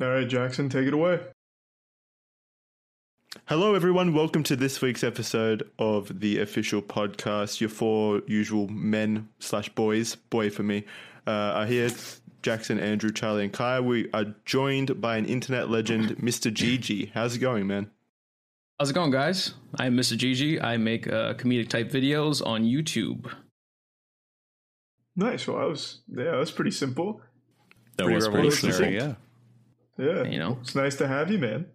All right, Jackson, take it away. Hello, everyone. Welcome to this week's episode of the official podcast. Your four usual men slash boys, boy for me, uh, are here. Jackson, Andrew, Charlie, and Kaya. We are joined by an internet legend, Mr. Gigi. How's it going, man? How's it going, guys? I'm MistaGG. I make uh, comedic type videos on YouTube. Nice. Well, that was yeah, that was pretty simple. That Pretty was pretty revolutionary. simple. Yeah. Yeah, You know? it's nice to have you, man.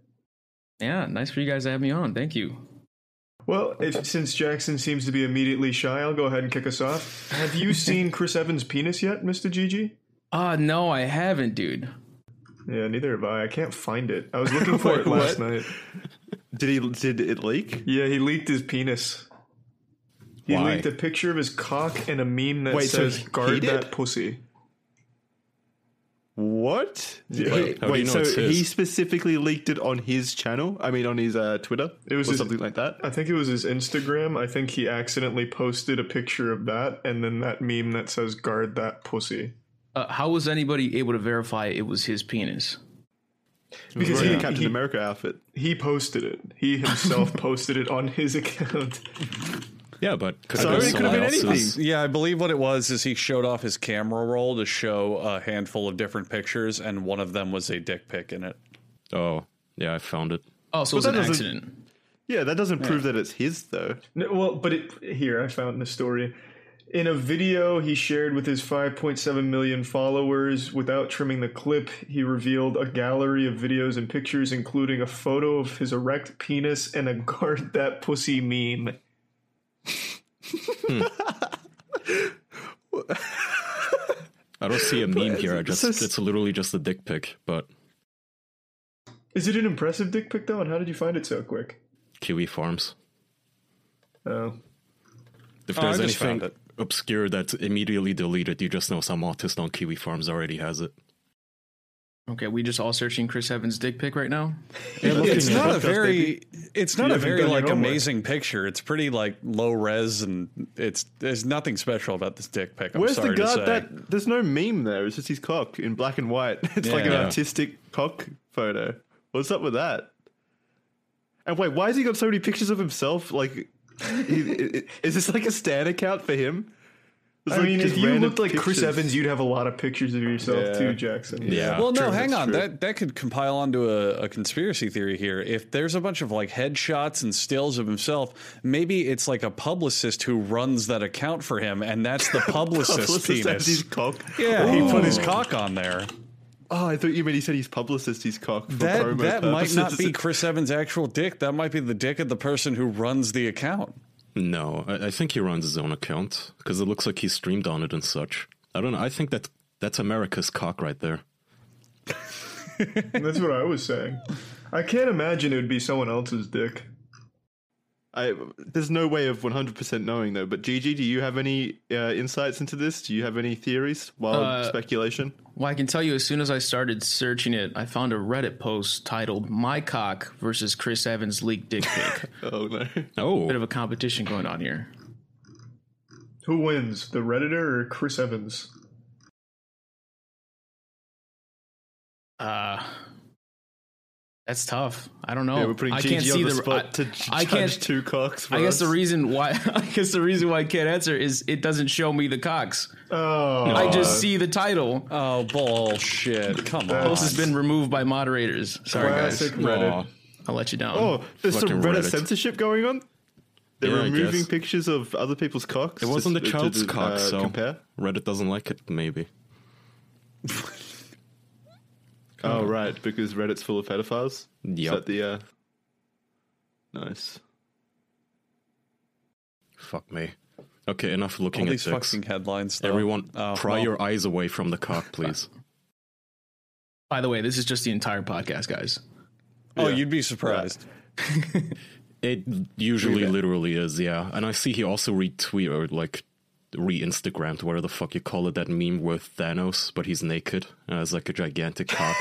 Yeah, nice for you guys to have me on. Thank you. Well, if since Jackson seems to be immediately shy, I'll go ahead and kick us off. Have you seen Chris Evans' penis yet, MistaGG? Uh no, I haven't, dude. Yeah, neither have I. I can't find it. I was looking for it last what? night. Did he? Did it leak? Yeah, he leaked his penis. He Why? leaked a picture of his cock and a meme that Wait, so says he "Guard did? that pussy." What? Yeah. Wait, How do you wait, so he specifically leaked it on his channel? I mean, on his uh, Twitter? It was or his- something like that? I think it was his Instagram. I think he accidentally posted a picture of that and then that meme that says "Guard that pussy." Uh, how was anybody able to verify it was his penis? Because Wearing he, a Captain he, America outfit. he posted it. He himself posted it on his account. Yeah, but could So have been it could have been else's- anything. Yeah, I believe what it was is he showed off his camera roll to show a handful of different pictures, and one of them was a dick pic in it. Oh, yeah, I found it. Oh, so it was an accident. Yeah, that doesn't prove that it's his, though. No, well, but it, here I found the story. In a video he shared with his 5.7 million followers, without trimming the clip, he revealed a gallery of videos and pictures, including a photo of his erect penis and a "Guard that pussy" meme. Hmm. I don't see a meme here. I It's just just- it's literally just a dick pic, but Is it an impressive dick pic though? And how did you find it so quick? Kiwi Farms. Oh, If Oh, there's just anything obscure that's immediately deleted, you just know some autist on Kiwi Farms already has it. Okay, we just all searching Chris Evans' dick pic right now. It's not a very, it's not You a very done your like homework. amazing picture. It's pretty like low res, and it's there's nothing special about this dick pic. I'm Where's sorry the to guard that? There's no meme there. It's just his cock in black and white. It's like an Yeah. artistic cock photo. What's up with that? And wait, why has he got so many pictures of himself? Like, he, is this like a stan account for him? There's I like mean, if you looked like Chris. Evans, you'd have a lot of pictures of yourself Yeah. too, Jackson. Yeah. Well, no, True, hang on. true. That that could compile onto a, a conspiracy theory here. If there's a bunch of like headshots and stills of himself, maybe it's like a publicist who runs that account for him, and that's the publicist's Publicist has his penis. cock. Yeah, he put his oh. cock on there. Oh, I thought you meant he said he's publicist. He's cock. For That promo that might not be Chris Evans' actual dick. That might be the dick of the person who runs the account. No, I, I think he runs his own account because it looks like he streamed on it and such. I don't know. I think that that's America's cock right there. That's what I was saying. I can't imagine it would be someone else's dick. I, there's no way of 100% knowing though. But GG, do you have any uh, insights into this? Do you have any theories? Wild Uh, speculation? Well, I can tell you as soon as I started searching it, I found a Reddit post titled "My Cock versus Chris Evans leaked dick pic." Oh no. Oh, Bit of a competition going on here. Who wins, the Redditor or Chris Evans? Uh that's tough. I don't know. Yeah, we're putting I can't on see the, the, spot I, to j- I judge can't- two cocks. For I guess us. the reason why I guess the reason why I can't answer is it doesn't show me the cocks. Oh, I just see the title. Oh bullshit! Come on. Post has been removed by moderators. Sorry classic guys. Reddit. Aw. I'll let you down. Oh, there's some Fucking Reddit, Reddit. censorship going on. They're Yeah, removing pictures of other people's cocks. it wasn't the child's to, cock, uh, so compare. Reddit doesn't like it. Maybe. Oh right, because Reddit's full of pedophiles. Is Yep. that the uh... nice? Fuck me. Okay, enough looking All at these dicks. fucking headlines. Though. Everyone, Oh, pry well. your eyes away from the cock, please. By the way, this is just the entire podcast, guys. Oh, Yeah. you'd be surprised. It usually literally is, yeah. And I see he also retweet or like re-Instagrammed, whatever the fuck you call it, that meme with Thanos, but he's naked uh, and has like a gigantic cock.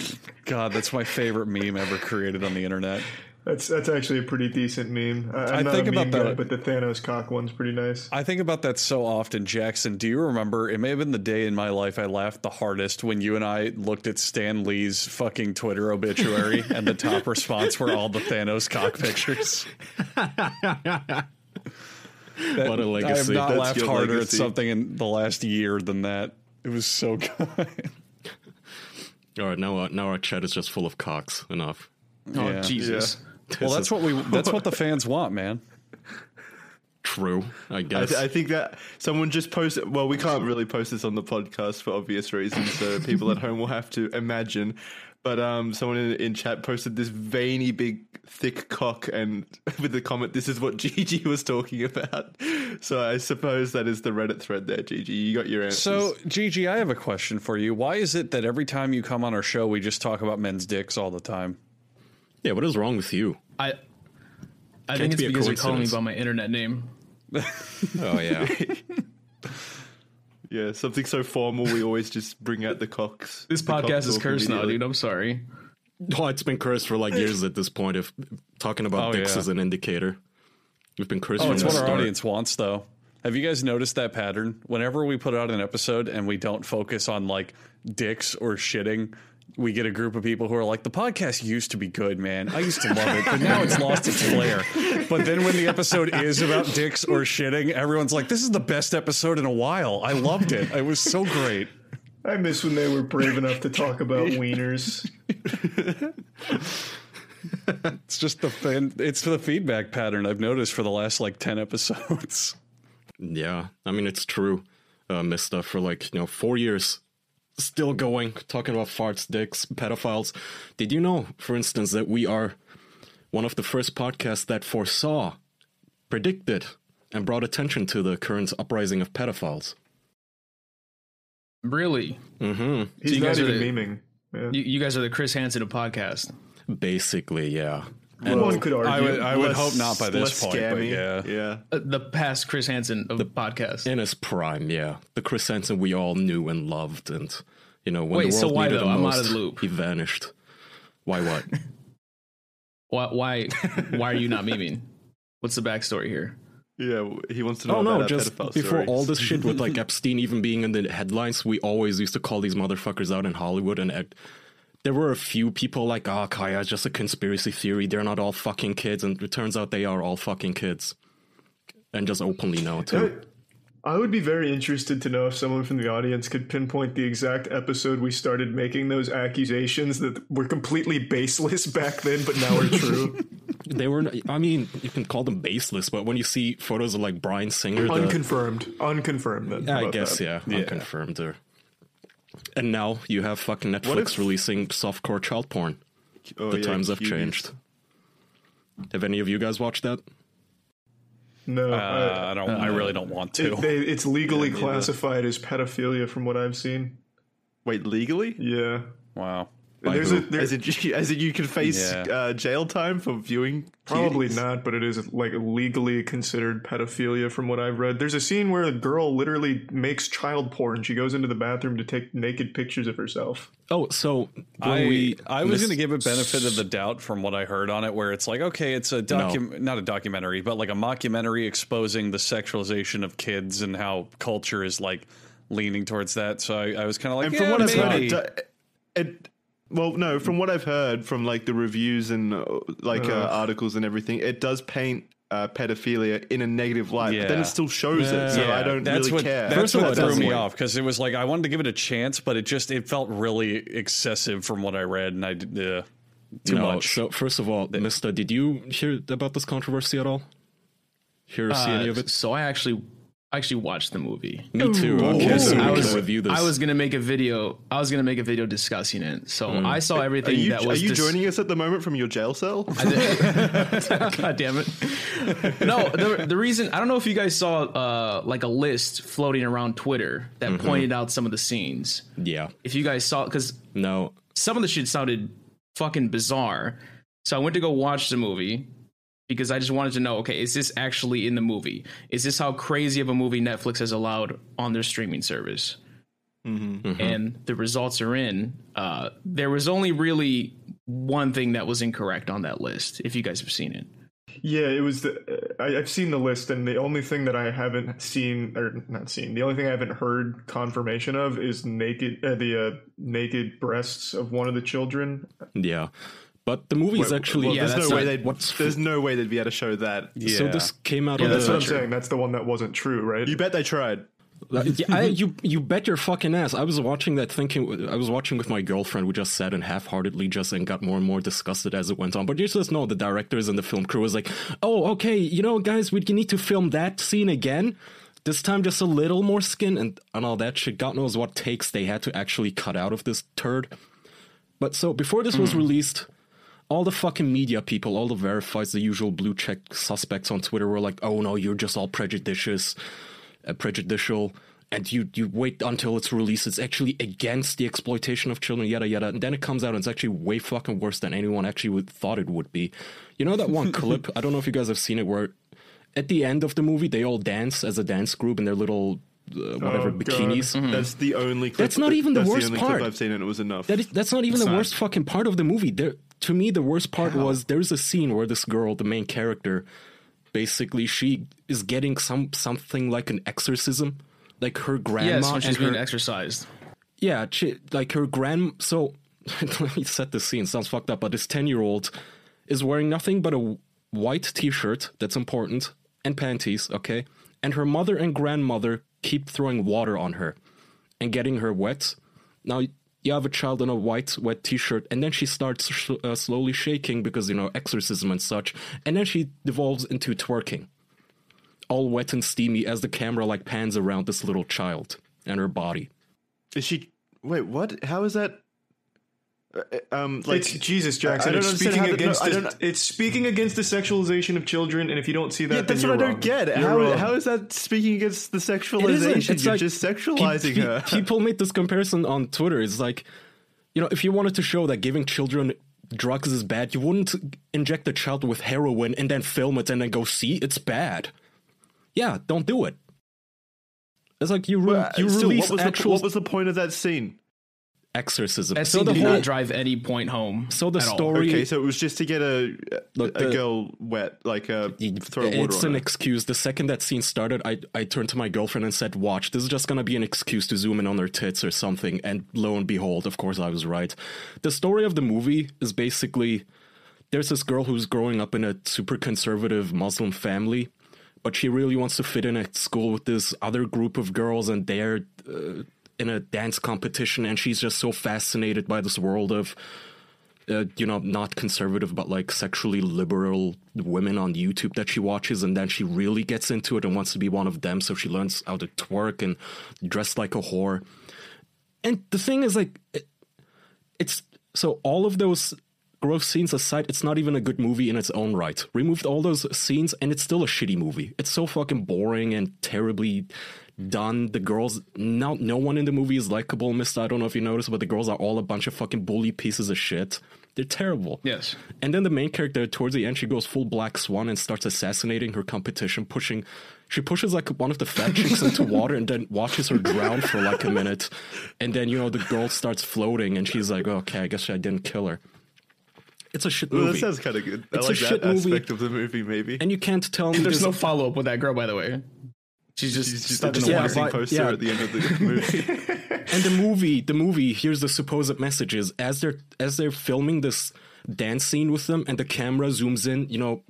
God, that's my favorite meme ever created on the internet. That's that's actually a pretty decent meme. I, I'm I not think a meme about guy, that- but the Thanos cock one's pretty nice. I think about that so often, Jackson. Do you remember? It may have been the day in my life I laughed the hardest when you and I looked at Stan Lee's fucking Twitter obituary, and the top response were all the Thanos cock pictures. What a I have legacy. not That's laughed harder legacy. at something in the last year than that. It was so good. All right, now, uh, now our chat is just full of cocks. Enough. Oh Yeah. Jesus! well, that's what we. That's what the fans want, man. True, I I, guess. th- I think that someone just posted. Well, we can't really post this on the podcast for obvious reasons, so people at home will have to imagine. But um, someone in, in chat posted this veiny, big, thick cock, and with the comment, "This is what GG was talking about." So I suppose that is the Reddit thread there, GG. You got your answers. So, GG, I have a question for you. Why is it that every time you come on our show, we just talk about men's dicks all the time? yeah, what is wrong with you? I I think it's be because you're calling me by my internet name. Oh yeah, yeah, something so formal, we always just bring out the cocks. This the cock podcast is cursed now, dude. I'm sorry. oh, it's been cursed for like years at this point. If talking about Oh, dicks yeah. is an indicator, we've been cursed. Oh, from it's the what our start. audience wants, though. Have you guys noticed that pattern? Whenever we put out an episode and we don't focus on like dicks or shitting, we get a group of people who are like, "The podcast used to be good, man. I used to love it, but now it's lost its flair." But then when the episode is about dicks or shitting, everyone's like, "This is the best episode in a while. I loved it. It was so great." I miss when they were brave enough to talk about wieners. It's just the fan, it's the feedback pattern I've noticed for the last like ten episodes. Yeah, I mean it's true, uh, Mister. For like you know four years, still going, talking about farts, dicks, pedophiles. Did you know, for instance, that we are one of the first podcasts that foresaw, predicted, and brought attention to the current uprising of pedophiles? Really? Mm-hmm. He's you not guys are even the- memeing. Yeah. You, you guys are the Chris Hansen of podcast. Basically, yeah. One could argue. I would, I would Less- hope not by this less point, but yeah. yeah. Uh, the past Chris Hansen of the podcast. In his prime, yeah. The Chris Hansen we all knew and loved, and you know when Wait, the so world why needed though? him I'm most, out of the loop. he vanished. Why? What? Why? Why? why are you not memeing? What's the backstory here? Yeah, he wants to know Oh no! our Just before stories. all this shit with like Epstein even being in the headlines, we always used to call these motherfuckers out in Hollywood, and uh, there were a few people like, "Ah, Kaya, it's just a conspiracy theory. They're not all fucking kids," and it turns out they are all fucking kids, and just openly know too. I would be very interested to know if someone from the audience could pinpoint the exact episode we started making those accusations that were completely baseless back then, but now are true. They were. I mean, you can call them baseless, but when you see photos of like Bryan Singer, the, Unconfirmed. Unconfirmed. Then. I guess that? yeah, unconfirmed. Or, and now you have fucking Netflix if- releasing softcore child porn. Oh, the yeah, times have cuties. changed. Have any of you guys watched that? No. Uh, I- I don't. I really don't want to. it, they, it's legally classified as pedophilia from what I've seen. Wait, legally? Yeah. wow. There's a, there, As in, as in you can face Yeah. uh, jail time for viewing? Probably cuties? not, but it is like legally considered pedophilia from what I've read. There's a scene where a girl literally makes child porn. She goes into the bathroom to take naked pictures of herself. Oh, so I, we I was miss- going to give a benefit of the doubt from what I heard on it, where it's like, okay, it's a docu- not a documentary, but like a mockumentary exposing the sexualization of kids and how culture is like leaning towards that. So I, I was kind of like, And yeah, from what I've heard, maybe. it, it well, no, from what I've heard from like the reviews and uh, like uh, articles and everything, it does paint uh, pedophilia in a negative light, but then it still shows it. So Yeah, I don't that's really what, care. That's First of what threw me work. off because it was like I wanted to give it a chance, but it just it felt really excessive from what I read, and I did uh, too no, much. So first of all, Mister, did you hear about this controversy at all? Hear or see any Uh, of it? So I actually, I actually watched the movie. Me too. Okay, so I was, review this. I was gonna make a video. I was gonna make a video discussing it. So I saw are everything you, that are was. you dis- joining us at the moment from your jail cell? God damn it! No, the, the reason I don't know if you guys saw uh, like a list floating around Twitter that Mm-hmm. pointed out some of the scenes. yeah. If you guys saw, because No. some of the shit sounded fucking bizarre. So I went to go watch the movie because I just wanted to know, okay, is this actually in the movie? Is this how crazy of a movie Netflix has allowed on their streaming service? And the results are in. Uh, there was only really one thing that was incorrect on that list. If you guys have seen it, Yeah, it was the. Uh, I, I've seen the list, and the only thing that I haven't seen or not seen, the only thing I haven't heard confirmation of is naked uh, the uh, naked breasts of one of the children. Yeah. But the movie is actually well, Yeah, there's that's no way they'd. what's- there's no way they'd be able to show that. Yeah. so this came out Yeah, of That's the what I'm true. saying. That's the one that wasn't true, right? You bet they tried. Yeah, I, you you bet your fucking ass. I was watching that thinking I was watching with my girlfriend. We just sat and half-heartedly just and got more and more disgusted as it went on. But you just know the directors and the film crew was like, "Oh, okay, you know, guys, we need to film that scene again. This time, just a little more skin and and all that shit. God knows what takes they had to actually cut out of this turd." But so before this was hmm. released, all the fucking media people, all the verifieds, the usual blue check suspects on Twitter were like, "Oh no, you're just all prejudicious, uh, prejudicial." And you, you wait until it's released. It's actually against the exploitation of children, yada yada. And then it comes out and it's actually way fucking worse than anyone actually would, thought it would be. You know that one clip? I don't know if you guys have seen it, where at the end of the movie they all dance as a dance group in their little uh, whatever Oh, God. bikinis. That's the only. Clip, That's not even the that's worst only part. Clip I've seen, and it was enough. That is, that's not even the not. worst fucking part of the movie. There, to me, the worst part was there's a scene where this girl, the main character, basically she is getting some something like an exorcism, like her grandma yes, when she's being her exercised. yeah, she, like her grand. So let me set the scene. Sounds fucked up, but this ten year old is wearing nothing but a white t shirt. That's important and panties. Okay, and her mother and grandmother keep throwing water on her and getting her wet. Now you have a child in a white wet t-shirt and then she starts sh- uh, slowly shaking because you know exorcism and such and then she devolves into twerking all wet and steamy as the camera like pans around this little child and her body Is she? Wait, what? How is that? Uh, um, like it's Jesus Jackson. I don't it's speaking how the- no, against I the, don't- it's speaking against the sexualization of children, and if you don't see that, Yeah, then that's you're what I wrong. don't get. How, how is that speaking against the It isn't. sexualization? It's You're like just sexualizing pe- her. People made this comparison on Twitter. It's like, you know, if you wanted to show that giving children drugs is bad, you wouldn't inject a child with heroin and then film it and then go see it's bad. Yeah, don't do it. It's like you re- But, you still, release what was, the, actual what was the point of that scene? Exorcism. That so the did whole not drive any point home. so the at all. story Okay, so it was just to get a Look, a the- girl wet, like a throw water it's on an her. excuse. The second that scene started, I I turned to my girlfriend and said, "Watch, this is just gonna be an excuse to zoom in on her tits or something." And lo and behold, of course, I was right. The story of the movie is basically there's this girl who's growing up in a super conservative Muslim family, but she really wants to fit in at school with this other group of girls, and they're uh, in a dance competition, and she's just so fascinated by this world of uh, you know, not conservative, but like sexually liberal women on YouTube that she watches, and then she really gets into it and wants to be one of them. So she learns how to twerk and dress like a whore. And the thing is, like, it, it's so all of those gross scenes aside, it's not even a good movie in its own right. Removed all those scenes, and it's still a shitty movie. It's so fucking boring and terribly done. The girls, no, no one in the movie is likable, Mister. I don't know if you noticed, but the girls are all a bunch of fucking bully pieces of shit. They're terrible. Yes. And then the main character, towards the end, she goes full Black Swan and starts assassinating her competition, pushing. She pushes like one of the fat chicks into water and then watches her drown for like a minute. And then, you know, the girl starts floating and she's like, okay, I guess I didn't kill her. It's a shit Well, that movie. sounds kind of good. It's I a like shit that movie. aspect of the movie, maybe. and you can't tell me There's this- no follow up with that girl, by the way. She's just She's just a in the yeah, water. poster yeah. at the end of the movie. and the movie the movie here's the supposed messages as they're as they're filming this dance scene with them and the camera zooms in you know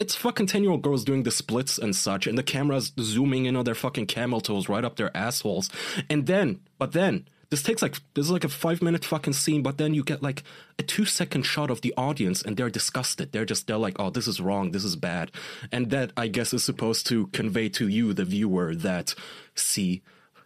it's fucking 10 year old girls doing the splits and such and the camera's zooming in on their fucking camel toes right up their assholes and then but then this takes like this is like a five minute fucking scene but then you get like a two second shot of the audience and they're disgusted they're just they're like oh this is wrong this is bad and that i guess is supposed to convey to you the viewer that see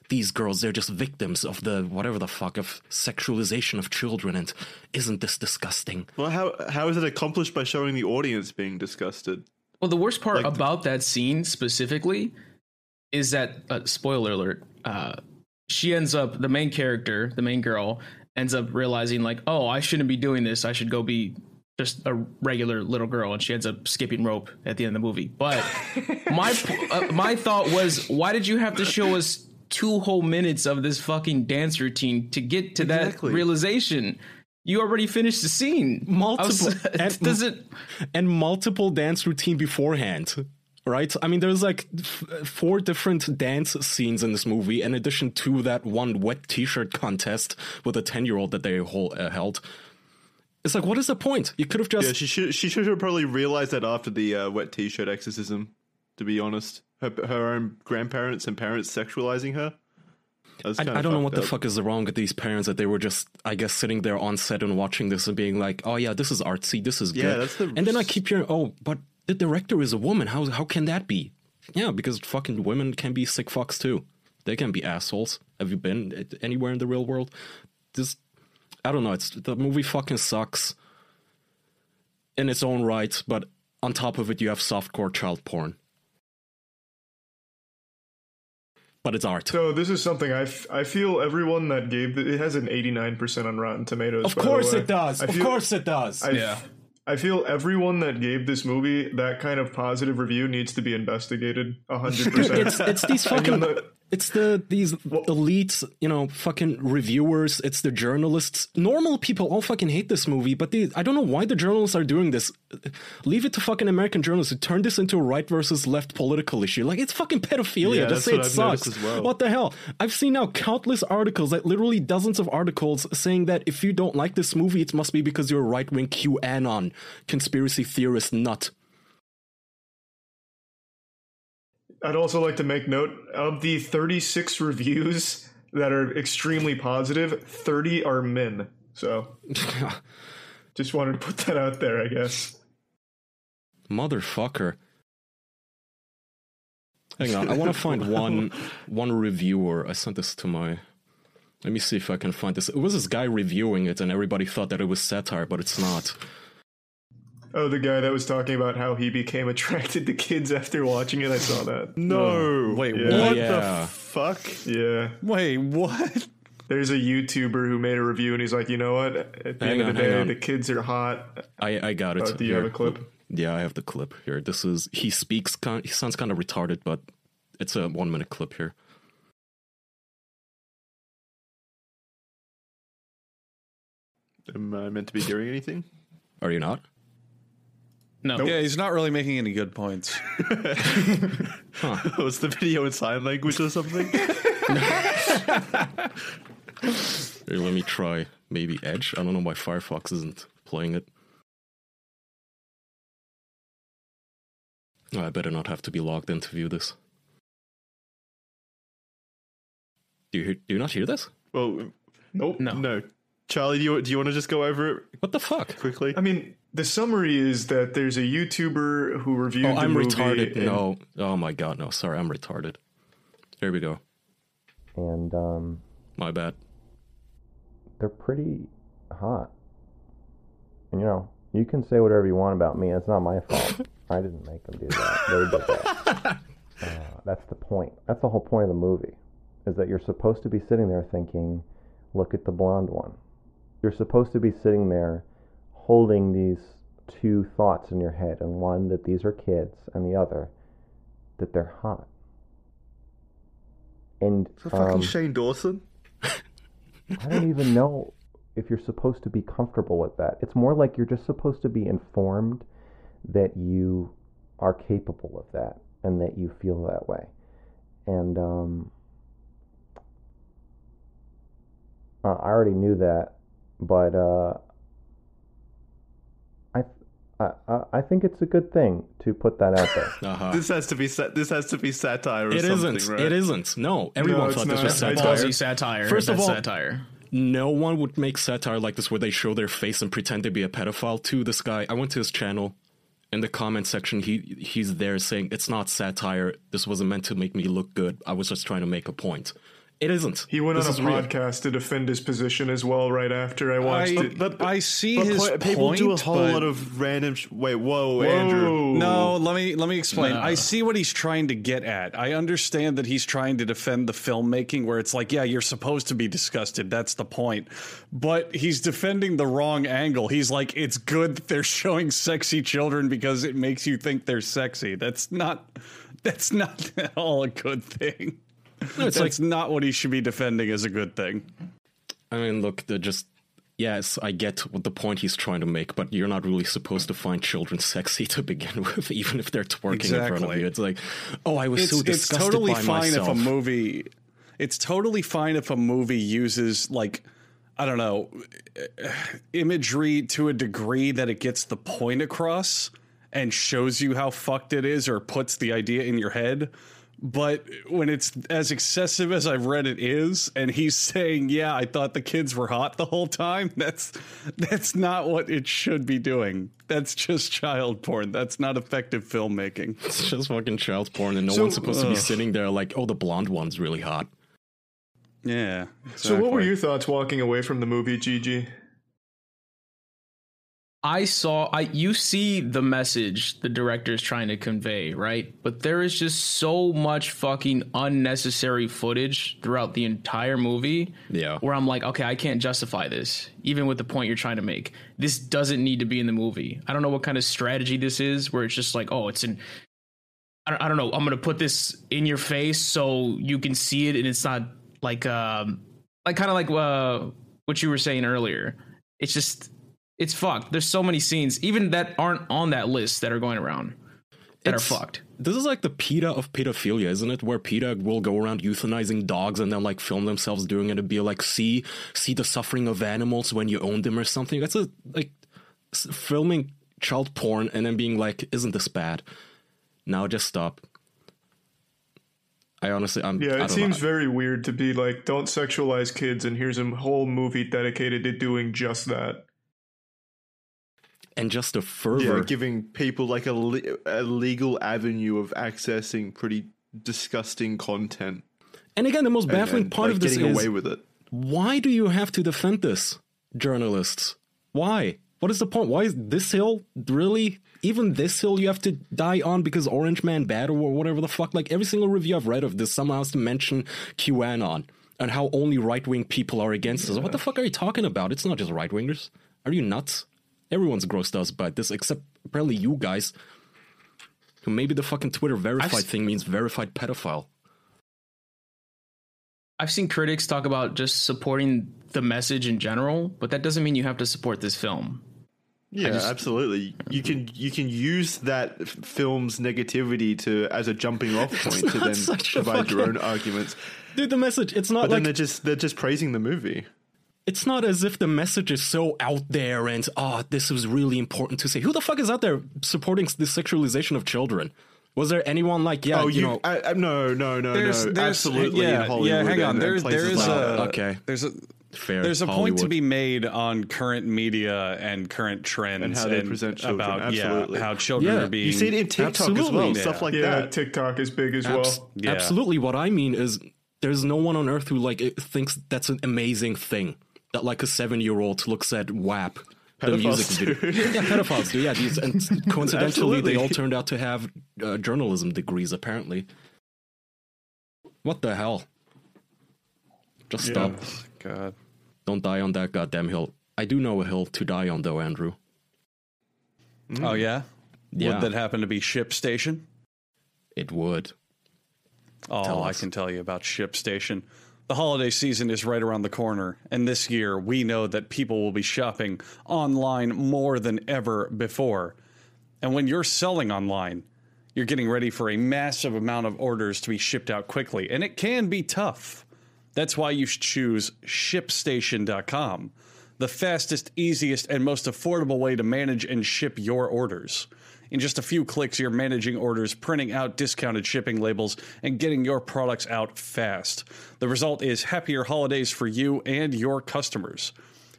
these girls they're just victims of the whatever the fuck of sexualization of children and isn't this disgusting well, how how is it accomplished by showing the audience being disgusted? Well, the worst part Like the- about that scene specifically is that uh, spoiler alert. Uh, she ends up the main character, the main girl, ends up realizing like, oh, I shouldn't be doing this. I should go be just a regular little girl, and she ends up skipping rope at the end of the movie. But my uh, my thought was, why did you have to show us two whole minutes of this fucking dance routine to get to Exactly. that realization? You already finished the scene. Multiple- was- and- does it? and multiple dance routine beforehand. Right? I mean, there's like f- four different dance scenes in this movie, in addition to that one wet T-shirt contest with a ten-year-old that they hol- uh, held. It's like, what is the point? You could have just Yeah, she should she should have probably realized that after the uh, wet t-shirt exorcism. To be honest, her her own grandparents and parents sexualizing her. I, I don't know what the fuck is wrong with these parents that they were just, I guess, sitting there on set and watching this and being like, "Oh yeah, this is artsy, this is Yeah, good." that's the- and then I keep hearing, "Oh, but the director is a woman. How how can that be?" Yeah, because fucking women can be sick fucks too. They can be assholes. Have you been anywhere in the real world? This, I don't know. It's the movie fucking sucks in its own right, but on top of it, you have softcore child porn. But it's art. So this is something I, f- I feel everyone that gave the, it has an 89% on Rotten Tomatoes. Of course it does. I Of feel- course it does. I, Yeah. I feel everyone that gave this movie that kind of positive review needs to be investigated 100%. it's it's these fucking it's the these elites, you know, fucking reviewers, it's the journalists. Normal people all fucking hate this movie, but they, I don't know why the journalists are doing this. Leave it to fucking American journalists to turn this into a right versus left political issue. Like it's fucking pedophilia. Yeah, Just say it I've sucks. as well. What the hell? I've seen now countless articles, like literally dozens of articles, saying that if you don't like this movie, it must be because you're a right wing QAnon conspiracy theorist nut. I'd also like to make note of the 36 reviews that are extremely positive, 30 are men. So just wanted to put that out there, I guess. Motherfucker. Hang on, I want to find one one reviewer. I sent this to my. Let me see if I can find this. It was this guy reviewing it, and everybody thought that it was satire, but it's not. Oh, the guy that was talking about how he became attracted to kids after watching it. I saw that. No. Wait, Yeah. What Yeah. the fuck? Yeah. Wait, what? There's a YouTuber who made a review and he's like, you know what? At the Hang end on, of the day, on. the kids are hot. I I got it. Oh, do you have a clip? Yeah, I have the clip here. This is he speaks. Kind, he sounds kind of retarded, but it's a one minute clip here. Am I meant to be hearing anything? Are you not? No. Yeah, he's not really making any good points. Was the video in sign language or something? Here, let me try maybe Edge. I don't know why Firefox isn't playing it. Oh, I better not have to be logged in to view this. Do you hear, do you not hear this? well, Nope. No. no. Charlie, do you do you want to just go over it What the fuck? quickly? I mean, the summary is that there's a YouTuber who reviewed Oh, the I'm movie. retarded. and- No. Oh my god, no. Sorry, I'm retarded. Here we go. and um, My bad. they're pretty hot. And you know, you can say whatever you want about me. It's not my fault. I didn't make them do that. They did that. Uh, that's the point. That's the whole point of the movie, is that you're supposed to be sitting there thinking, "Look at the blonde one." You're supposed to be sitting there, holding these two thoughts in your head, and one that these are kids, and the other that they're hot. And For fucking um, Shane Dawson. I don't even know if you're supposed to be comfortable with that. It's more like you're just supposed to be informed that you are capable of that and that you feel that way. And um, uh, I already knew that, but uh, I I- I think it's a good thing to put that out there. Uh-huh. This has to be sa- this has to be satire. Or It something, isn't. Right? It isn't. No, everyone it's thought this not. was satire. Ballsy satire. First of all- satire. no one would make satire like this where they show their face and pretend to be a pedophile to this guy. I went to his channel. In the comment section, he he's there saying it's not satire. This wasn't meant to make me look good. I was just trying to make a point. It isn't. He went This on a is real. podcast to defend his position as well right after I watched I, it. but- I see But his po- people point, do a whole lot of random. Sh- Wait, whoa, Andrew. No, let me let me explain. No. I see what he's trying to get at. I understand that he's trying to defend the filmmaking where it's like, yeah, you're supposed to be disgusted. That's the point. But he's defending the wrong angle. He's like, it's good that they're showing sexy children because it makes you think they're sexy. That's not that's not at all a good thing. No, it's like That's not what he should be defending as a good thing. I mean, look, they're just yes, I get what the point he's trying to make, but you're not really supposed to find children sexy to begin with, even if they're twerking in front of you. It's like, oh, I was it's, so it's totally by fine myself. if a movie it's totally fine if a movie uses like i don't know imagery to a degree that it gets the point across and shows you how fucked it is or puts the idea in your head but when it's as excessive as I've read it is, and he's saying, "Yeah, I thought the kids were hot the whole time," that's that's not what it should be doing. That's just child porn. That's not effective filmmaking. It's just fucking child porn, and no So- one's supposed to be sitting there like, oh, the blonde one's really hot. Yeah. So, what were your thoughts walking away from the movie, GG? I saw I you see the message the director's trying to convey, right? But there is just so much fucking unnecessary footage throughout the entire movie Yeah. where I'm like, okay, I can't justify this, even with the point you're trying to make. This doesn't need to be in the movie. I don't know what kind of strategy this is, where it's just like, oh, it's in. I don't, I don't know. I'm gonna put this in your face so you can see it, and it's not like, um, like kind of like uh, what you were saying earlier. It's just, it's fucked. There's so many scenes, even that aren't on that list, that are going around that It's- are fucked. This is like the PETA of pedophilia, isn't it? Where PETA will go around euthanizing dogs and then like film themselves doing it and be like, see, see the suffering of animals when you own them or something. That's a like filming child porn and then being like, isn't this bad? Now just stop. I honestly, I'm. Yeah, it don't seems know. very weird to be like, don't sexualize kids, and here's a whole movie dedicated to doing just that. And just a fervor. Yeah, giving people like a, le- a legal avenue of accessing pretty disgusting content. and again, the most baffling and, part like, of this getting is away with it. why do you have to defend this, journalists? Why? What is the point? Why is this hill really? Even this hill you have to die on because Orange Man bad or whatever the fuck? Like every single review I've read of this somehow has to mention QAnon and how only right wing people are against this. What the fuck are you talking about? It's not just right wingers. Are you nuts? Everyone's grossed out by this except apparently you guys. Who maybe the fucking Twitter verified s- thing means verified pedophile. I've seen critics talk about just supporting the message in general, but that doesn't mean you have to support this film. Yeah, just- absolutely. You can you can use that film's negativity to as a jumping off point to then such a provide your own arguments. Dude, the message, it's not But like then they're just they're just praising the movie. It's not as if the message is so out there and oh this was really important to say who the fuck is out there supporting the sexualization of children was there anyone like yeah oh, you, you, know I, I, no, no, no, There's, no, there's, absolutely yeah, in Hollywood. yeah. Hang on, and- and there's there places is like a. Okay. There's a fair there's a point to be made on current media and current trends And how they present children, about yeah how children Yeah, are being You see it in TikTok as well, yeah. stuff like yeah, that. TikTok is big as Abs- well. Yeah. absolutely what i mean is there's no one on earth who like thinks that's an amazing thing that like a seven year old looks at WAP the music do. video. yeah, pedophiles do. Yeah, these, and coincidentally, they all turned out to have uh, journalism degrees. Apparently, what the hell? Just stop. God. Don't die on that goddamn hill. I do know a hill to die on, though, Andrew. Oh yeah. Yeah. Would that happen to be ShipStation? It would. Oh, I can tell you about ShipStation. The holiday season is right around the corner, and this year we know that people will be shopping online more than ever before. And when you're selling online, you're getting ready for a massive amount of orders to be shipped out quickly, and it can be tough. That's why you should choose ShipStation.com, the fastest, easiest, and most affordable way to manage and ship your orders. In just a few clicks, you're managing orders, printing out discounted shipping labels, and getting your products out fast. The result is happier holidays for you and your customers.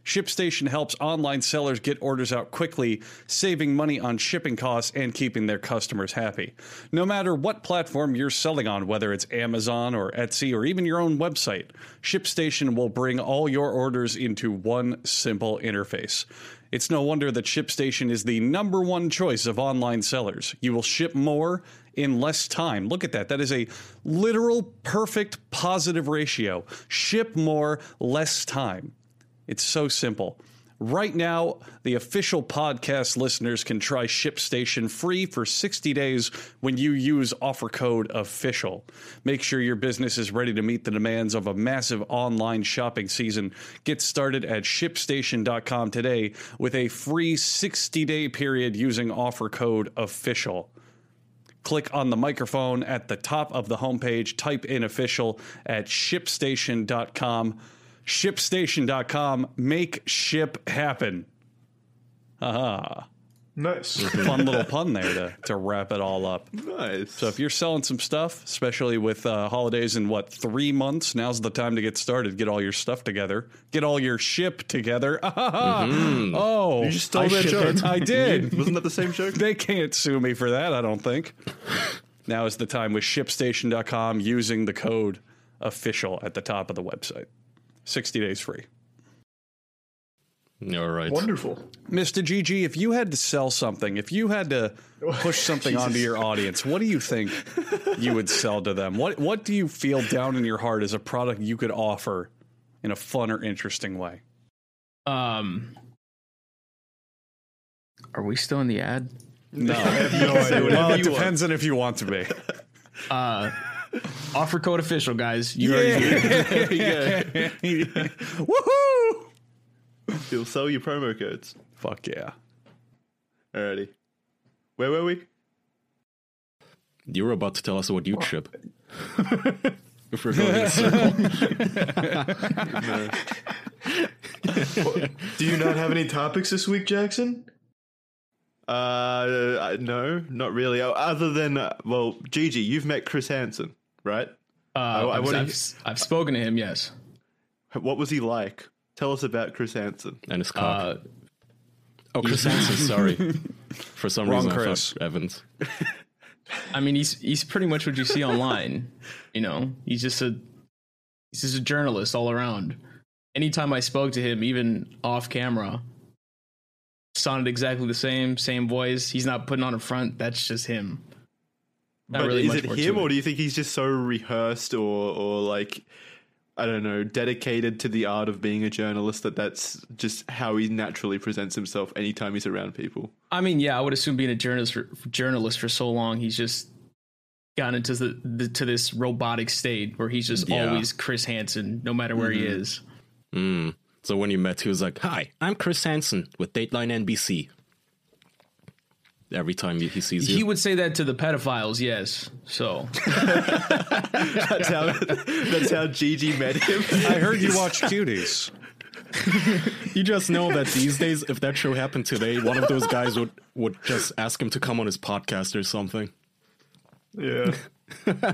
ShipStation helps online sellers get orders out quickly, saving money on shipping costs and keeping their customers happy. No matter what platform you're selling on, whether it's Amazon or Etsy or even your own website, ShipStation will bring all your orders into one simple interface. It's no wonder that ShipStation is the number one choice of online sellers. You will ship more in less time. Look at that. That is a literal perfect positive ratio. Ship more, less time. It's so simple. Right now, the official podcast listeners can try ShipStation free for 60 days when you use offer code official. Make sure your business is ready to meet the demands of a massive online shopping season. Get started at shipstation.com today with a free 60 day period using offer code official. Click on the microphone at the top of the homepage, type in official at shipstation.com. Shipstation.com. Make ship happen. Haha. Nice. Fun little pun there to, to wrap it all up. Nice. So if you're selling some stuff, especially with uh, holidays in what three months, now's the time to get started. Get all your stuff together. Get all your ship together. Oh, you just stole I that should- joke. I did. Wasn't that the same joke? They can't sue me for that, I don't think. now is the time with shipstation.com using the code official at the top of the website. 60 days free. All right. Wonderful. MistaGG, if you had to sell something, if you had to push something onto your audience, what do you think you would sell to them? What what do you feel down in your heart as a product you could offer in a fun or interesting way? Um, are we still in the ad? No. no idea. well, it depends on if you want to be. Uh, offer code official, guys. You already Woohoo! You'll sell your promo codes. Fuck yeah. Alrighty. Where were we? You were about to tell us what you ship. if we're going in a circle. Do you not have any topics this week, Jackson? Uh, no, not really. Other than, uh, well, GG, you've met Chris Hansen, right? Uh, I I've, I've, I've spoken to him. Yes. What was he like? Tell us about Chris Hansen. and his cock. Uh, oh, Chris Hansen, sorry. For some Wrong reason, Chris. I thought Evans. I mean, he's he's pretty much what you see online. You know, he's just a he's just a journalist all around. Anytime I spoke to him, even off camera, sounded exactly the same, same voice. He's not putting on a front. That's just him. Not but really is it him, or do you think he's just so rehearsed, or or like, I don't know, dedicated to the art of being a journalist that that's just how he naturally presents himself anytime he's around people? I mean, yeah, I would assume being a journalist for, journalist for so long, he's just gotten into the, the to this robotic state where he's just Yeah. always Chris Hansen, no matter where he Mm-hmm. is. Mm. So when you met, he was like, "Hi, I'm Chris Hansen with Dateline NBC." Every time he he sees you, He would say that to the pedophiles, yes. So That's how that's how GG met him. I heard you watch Cuties. you just know that these days, if that show happened today, one of those guys would would just ask him to come on his podcast or something. Yeah.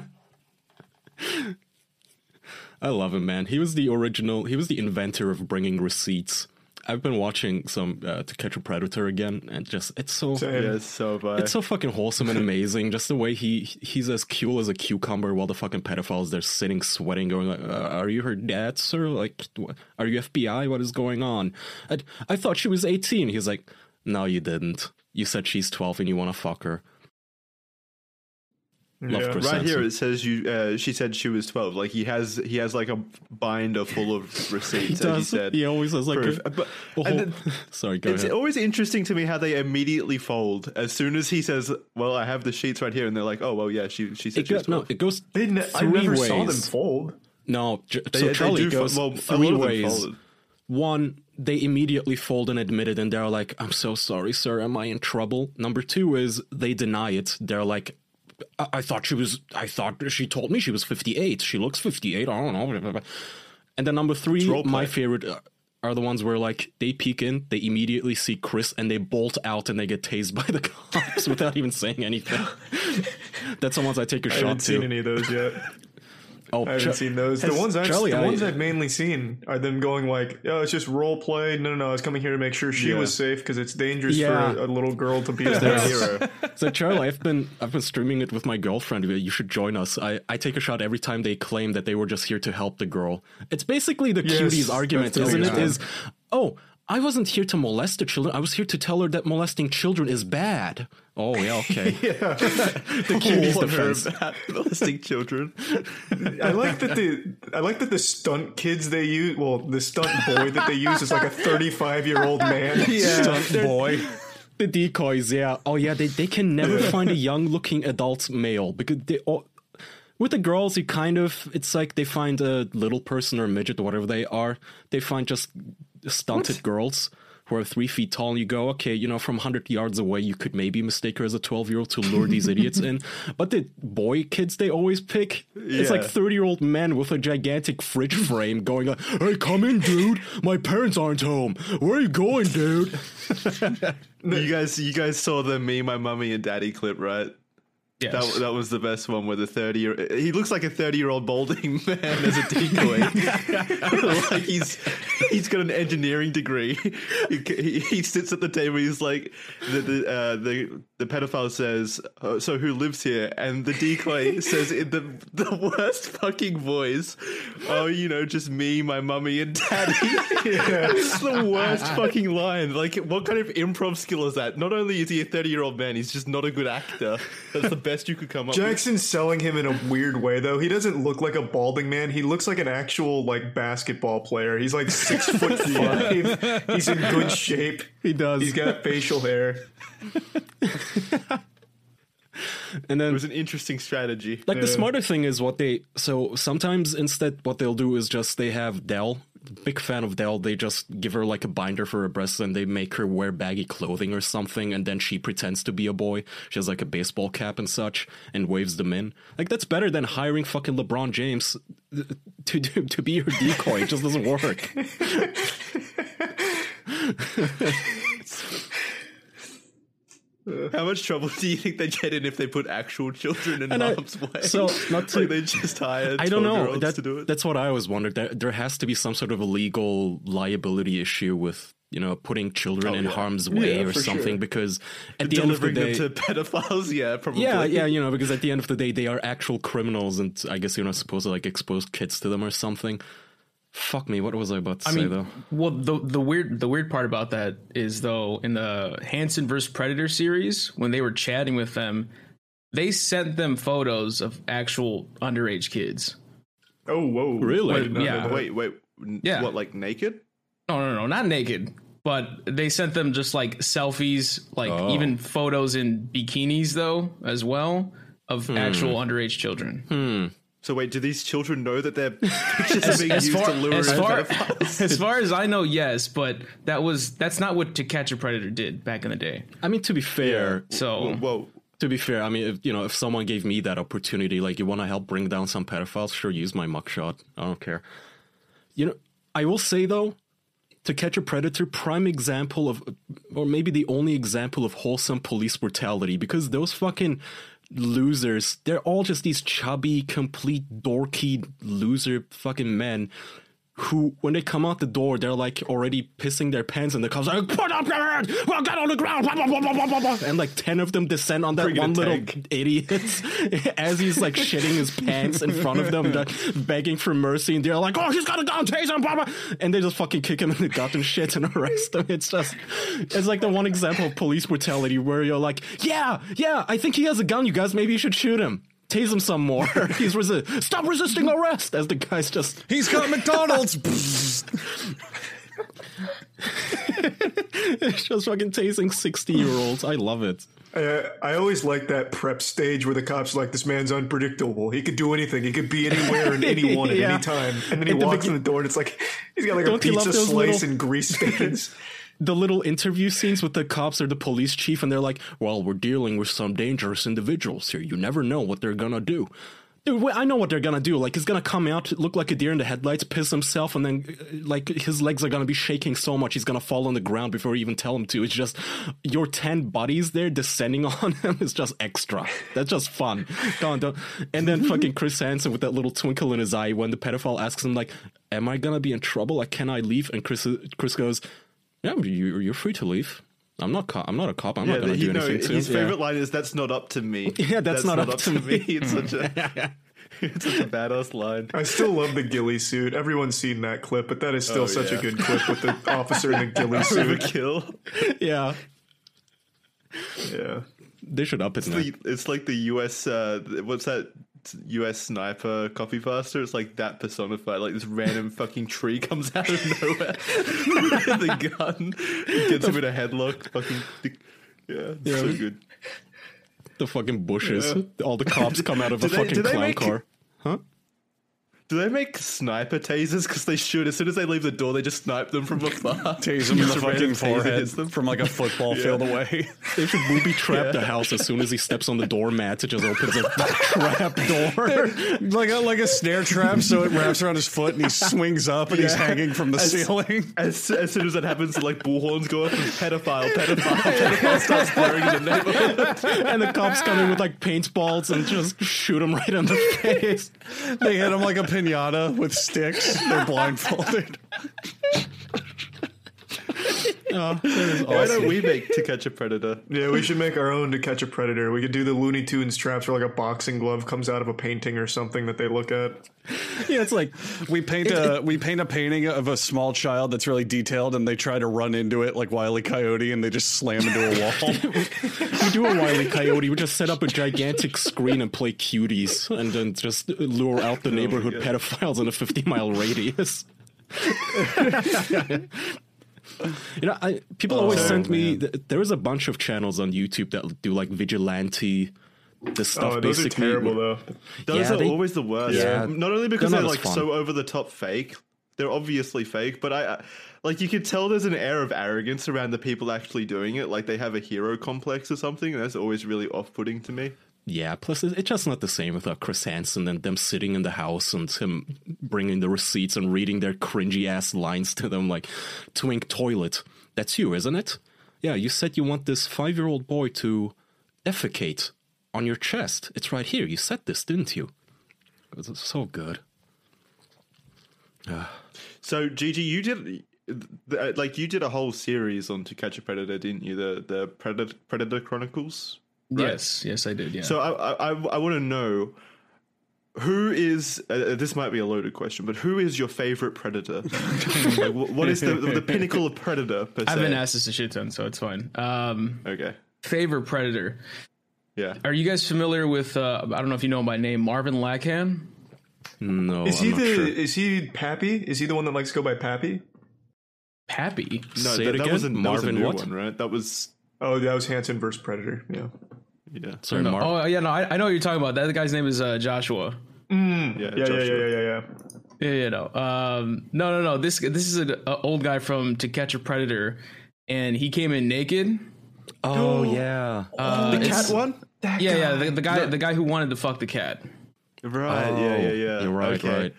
I love him, man. He was the original. He was the inventor of bringing receipts. I've been watching some uh, To Catch a Predator again, and just it's so Same. yeah, so have it's so fucking wholesome and amazing. Just the way he he's as cool as a cucumber, while the fucking pedophiles they're sitting sweating, going like, uh, "Are you her dad, sir? Like, are you FBI? What is going on? I, I thought she was 18." He's like, "No, you didn't. You said she's 12 and you want to fuck her." Love Yeah. Chris right here it says you. Uh, she said she was twelve. Like he has he has like a binder full of receipts. as you said. He always has like proof. a, But- a and whole- then- Sorry, go it's ahead. always interesting to me how they immediately fold as soon as he says, "Well, I have the sheets right here," and they're like, "Oh, well, yeah, she she said It she go- was no, it goes They ne- I never ways. saw them fold. No, j- They- so they Charlie do fo- goes well, three lot of them ways. One, they immediately fold and admit it, and they're like, "I'm so sorry, sir. Am I in trouble?" Number two is they deny it. They're like, "I, I thought she was. I thought she told me she was 58. She looks 58. I don't know." And then number three, my favorite. uh, Are the ones where like they peek in, they immediately see Chris, and they bolt out, and they get tased by the cops without even saying anything. That's the ones I take a I shot haven't seen any of those yet. Oh, I haven't Char- seen those. The ones I've Charlie, the ones I've mainly seen are them going like, "Oh, it's just role play." No, no, no. I was coming here to make sure she Yeah. was safe because it's dangerous Yeah. for a, a little girl to be a hero. hero. So Charlie, I've been I've been streaming it with my girlfriend. You should join us. I, I take a shot every time they claim that they were just here to help the girl. It's basically the Yes, cuties argument, isn't it? Is oh I wasn't here to molest the children. I was here to tell her that molesting children is bad. Oh yeah, okay. the cuties Warn her defense. molesting children. I like that the I like that the stunt kids they use. Well, the stunt boy that they use is like a 35 year old man. Stunt boy. The decoys, yeah. Oh yeah, they they can never find a young looking adult male because they all with the girls you kind of it's like they find a little person or midget or whatever they are. They find just stunted girls who are three feet tall and you go, okay, you know, from hundred yards away you could maybe mistake her as a twelve year old to lure these idiots in. But the boy kids they always pick it's like thirty year old men with a gigantic fridge frame going like, Hey, come in, dude. My parents aren't home. Where are you going, dude? You guys, you guys saw the me, my mummy, and daddy clip, right? Yes. That, that was the best one where the 30 year he looks like a 30 year old balding man as a decoy. Like he's he's got an engineering degree. He, he, he sits at the table he's like the the uh, the, the pedophile says uh, so who lives here? And the decoy says in the the worst fucking voice oh you know just me my mummy and daddy. It's the worst fucking line. Like what kind of improv skill is that? Not only is he a 30 year old man he's just not a good actor. That's the best you could come up with Jackson's selling him in a weird way though. He doesn't look like a balding man. He looks like an actual like basketball player. He's like six foot five. He's in good shape. He does. He's got facial hair. and then It was an interesting strategy. Like the smarter thing is what they so sometimes instead what they'll do is just they have Del, big fan of Del, they just give her like a binder for her breasts and they make her wear baggy clothing or something and then she pretends to be a boy. She has like a baseball cap and such and waves them in. Like that's better than hiring fucking LeBron James uh, to to, to be your decoy. It just doesn't work. How much trouble do you think they get in if they put actual children in And harm's way? so, not to- like they just hired I don't know. That, to do it. That's what I always wondered. There, there has to be some sort of a legal liability issue with you know putting children oh, in yeah. harm's way Yeah, or something sure. because at the end of the day. them to pedophiles, yeah, probably. yeah, yeah, you know, because at the end of the day, they are actual criminals, and I guess you're not supposed to like expose kids to them or something. Fuck me, what was I about to I say mean, though? well, the the weird the weird part about that is though in the Hansen versus Predator series, when they were chatting with them, they sent them photos of actual underage kids. Oh whoa! Really? I did not know Yeah. Wait, wait. Yeah. What, like naked? No, no, no, not naked, but they sent them just like selfies, like Oh. even photos in bikinis though as well of hmm. actual underage children. Hmm. So wait, do these children know that their pictures are being as used far, to lure as in far, pedophiles? as far as I know, yes, but that was that's not what To Catch a Predator did back in the day. I mean, to be fair, So well, to be fair, I mean, if, you know, if someone gave me that opportunity, like you want to help bring down some pedophiles, sure, use my mugshot. I don't care. You know, I will say though, to catch a predator, prime example of, or maybe the only example of wholesome police brutality, because those fucking losers, they're all just these chubby, complete dorky loser fucking men. Who, when they come out the door, they're like already pissing their pants, and the cops are like, "Put up your hand! Well, get on the ground!" Blah, blah, blah, blah, blah, blah, blah. And like ten of them descend on that Bring one little idiot as he's like shitting his pants in front of them, like, begging for mercy, and they're like, "Oh, he's got a gun, tase him!" Blah, blah. And they just fucking kick him in the gut and shit and arrest him. It's just, it's like the one example of police brutality where you're like, "Yeah, yeah, I think he has a gun. You guys, maybe you should shoot him." Tase him some more. He's resi- stop resisting arrest. As the guy's just He's got McDonald's. just fucking tasing sixty year olds. I love it. I, I always like that prep stage where the cops are like, "This man's unpredictable. He could do anything. He could be anywhere and anyone at Yeah. any time." And then he At the walks in the door, and it's like he's got like Don't a you love pizza those slice little- and grease stains. The little interview scenes with the cops or the police chief, and they're like, "Well, we're dealing with some dangerous individuals here. You never know what they're gonna do." Dude, I know what they're gonna do. Like, he's gonna come out, look like a deer in the headlights, piss himself, and then, uh, like, his legs are gonna be shaking so much he's gonna fall on the ground before you even tell him to. It's just your ten buddies there descending on him is just extra. That's just fun. On, don't. And then fucking Chris Hansen with that little twinkle in his eye when the pedophile asks him, like, "Am I gonna be in trouble? Like, can I leave?" And Chris, Chris goes, "Yeah, you, you're free to leave. I'm not. Co- I'm not a cop. I'm not going to he- do no, anything to his you." Yeah. favorite line is "That's not up to me." Yeah, that's not up to me. It's such a it's such a badass line. I still love the ghillie suit. Everyone's seen that clip, but that is still Oh, such yeah. a good clip with the officer in the ghillie With a suit. kill. Yeah, Yeah. they should up it now. The- It's like the US. Uh, what's that? US sniper copy pasta. It's like that personified. Like this random fucking tree comes out of nowhere. the gun gets him in a headlock. Fucking. Yeah, it's so good. The fucking bushes. All the cops come out of a they- fucking clown make- car. Huh? Do they make sniper tasers? Because they shoot As soon as they leave the door, they just snipe them from afar. Tase him in the Just fucking forehead them. from like a football field away. They should booby trap the house as soon as he steps on the doormat. It just opens a trap door. like a like a snare trap, so it wraps around his foot and he swings up and he's hanging from the As- ceiling. As, as soon as that happens, like bullhorns go off and pedophile, pedophile, pedophile starts blaring in the neighborhood. and the cops come in with like paintballs and just shoot him right in the face. They hit him like a pinata with sticks. They're blindfolded. Oh, that is Why don't we make To Catch a Predator? Yeah, we should make our own to catch a predator. We could do the Looney Tunes traps where like a boxing glove comes out of a painting or something that they look at. Yeah, it's like We paint a we paint a painting of a small child that's really detailed, and they try to run into it like Wile E. Coyote, and they just slam into a wall. we do a Wiley Coyote. We just set up a gigantic screen and play cuties, and then just lure out the oh neighborhood God. pedophiles in a 50 mile radius. you know, I, people oh, always Oh, send me. th- There is a bunch of channels on YouTube that do like vigilante. This oh, stuff Oh, those are basically. terrible though. Those Yeah, are they- always the worst. Yeah. Not only because They're they're, like fun. so over the top fake, they're obviously fake, but I I- like you could tell there's an air of arrogance around the people actually doing it, like they have a hero complex or something. And that's always really off-putting to me. Yeah, plus it's just not the same without Chris Hansen and them sitting in the house and him bringing the receipts and reading their cringy ass lines to them like, Twink Toilet, that's you, isn't it? Yeah, you said you want this five year old boy to defecate on your chest. It's right here. You said this, didn't you? It was so good. Ah. So, GG, you did like you did a whole series on To Catch a Predator, didn't you? The the Predator Predator Chronicles. Right? Yes, yes, I did. Yeah. So I I, I want to know who is uh, this might be a loaded question, but who is your favorite predator? like, what is the, the pinnacle of predator? Per? I've been asked this a shit ton, so it's fine. Um, Okay, favorite predator. yeah. Are you guys familiar with? Uh, I don't know if you know him by name, Marvin Lackham. No, Is I'm he not the sure. is he Pappy? Is he the one that likes to go by Pappy? Pappy. No, Say that, it that again? was a, that was a Marvin new what? one, right? That was Oh, that was Hansen versus Predator. Yeah. Yeah, Sorry, No, Mar- oh yeah, no, I, I know what you're talking about. That guy's name is uh, Joshua. yeah, Yeah, yeah, yeah, Joshua. yeah, yeah, yeah. Yeah, yeah, no, um, no, no, no. This this is an old guy from To Catch a Predator, and he came in naked. oh, yeah. Uh, The cat one. That Yeah, yeah. The, the guy, the guy who wanted to fuck the cat. Right. Oh, yeah, yeah, yeah. You're right, okay. right.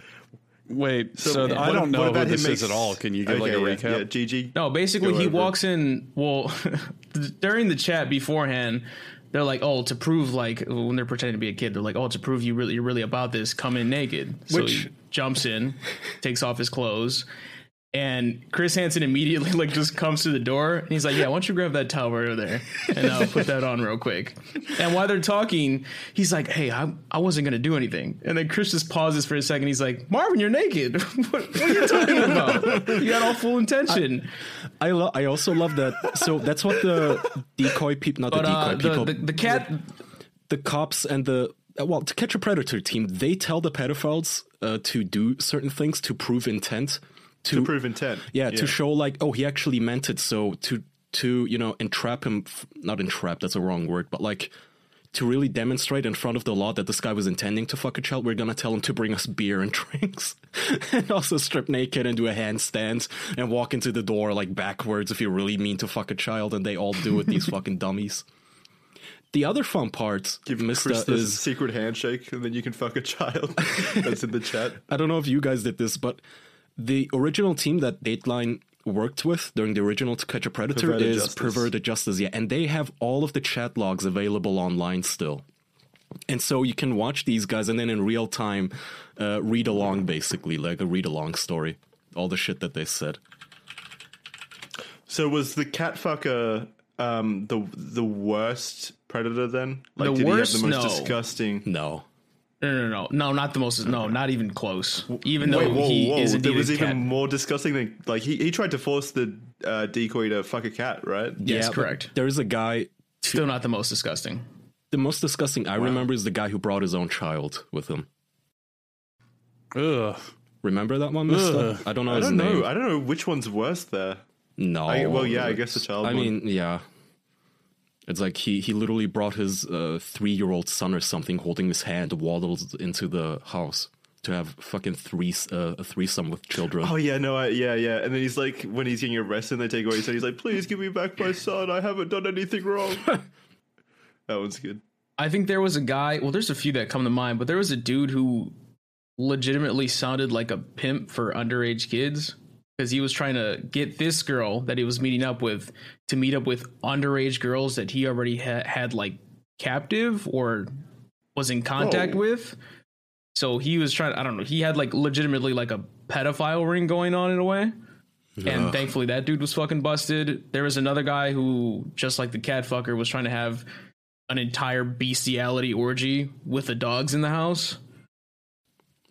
Wait, so, So, I don't what know who this him is at all. Can you give like a yeah, recap? Yeah, GG. No, basically Go he over. walks in. Well, during the chat beforehand, they're like, "Oh, to prove like when they're pretending to be a kid, they're like, oh, to prove you really you're really about this, come in naked." So Which- he jumps in, takes off his clothes, and Chris Hansen immediately like just comes to the door and he's like, "Yeah, why don't you grab that towel right over there and I'll put that on real quick." And while they're talking, he's like, "Hey, I I wasn't gonna do anything," and then Chris just pauses for a second. He's like, "Marvin, you're naked. what, what are you talking about? You got all full intention." I lo- I also love that. So that's what the decoy people, not But the decoy uh, people, the, the, the cat, the cops and the uh, well, to catch a predator team, they tell the pedophiles uh, to do certain things to prove intent, to, To prove intent. yeah, to show like, oh, he actually meant it. So to to you know entrap him, f- not entrap, that's a wrong word, but like to really demonstrate in front of the law that this guy was intending to fuck a child, we're gonna tell him to bring us beer and drinks, and also strip naked and do a handstand and walk into the door like backwards if you really mean to fuck a child, and they all do it. These fucking dummies. The other fun part, Give Mister, is secret handshake, and then you can fuck a child. That's in the chat. I don't know if you guys did this, but the original team that Dateline worked with during the original To Catch a Predator Perverted is Justice. Perverted Justice, yeah, and they have all of the chat logs available online still. And so you can watch these guys and then in real time uh, read along, basically, like a read along story. All the shit that they said. So was the cat fucker um, the the worst predator then? Like, The did worst? he have the most No. disgusting? No. No, no, no, no, not the most. No, not even close. Even though Wait, whoa, he whoa! is There indeed was a even cat. more disgusting than like he, he tried to force the uh, decoy to fuck a cat, right? Yes, but correct. There's a guy. Still not the most disgusting. The most disgusting I remember is the guy who brought his own child with him. Ugh. Remember that one, Mister? Ugh. I don't know I his don't name. know. I don't know which one's worse there. No. I- well, yeah, I guess the child I one. mean, yeah. It's like he he literally brought his uh, three year old son or something, holding his hand, waddles into the house to have fucking three uh, a threesome with children. Oh yeah, no, I, yeah, yeah. And then he's like, when he's getting arrested, and they take away his son. He's like, "Please give me back my son. I haven't done anything wrong." that one's good. I think there was a guy. Well, there's a few that come to mind, but there was a dude who legitimately sounded like a pimp for underage kids because he was trying to get this girl that he was meeting up with to meet up with underage girls that he already ha- had like captive or was in contact Whoa. with. So he was trying. I don't know. He had like legitimately like a pedophile ring going on in a way. And thankfully, that dude was fucking busted. There was another guy who, just like the cat fucker, was trying to have an entire bestiality orgy with the dogs in the house.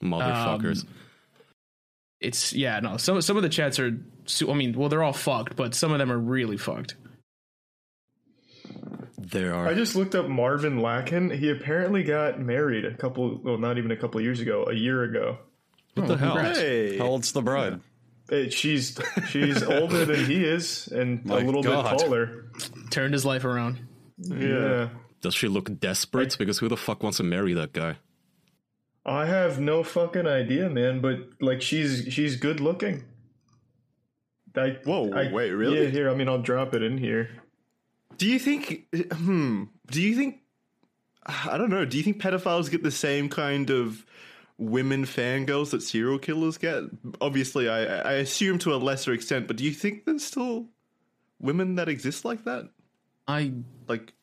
Motherfuckers. Um, It's yeah, no. Some some of the chats are. I mean, well, they're all fucked, but some of them are really fucked. there are. I just looked up Marvin Lacken. He apparently got married a couple, well, not even a couple years ago, a year ago. what the hell? Hey, How old's the bride? Eh, she's she's older than he is and My a little God. bit taller. Turned his life around. Yeah. Does she look desperate? Because who the fuck wants to marry that guy? I have no fucking idea, man. But like, she's she's good looking. I, Whoa, I- wait, really? Yeah, here. I mean, I'll drop it in here. Do you think? Hmm. Do you think? I don't know. Do you think pedophiles get the same kind of women fangirls that serial killers get? Obviously, I I assume to a lesser extent, but do you think there's still women that exist like that? I Like,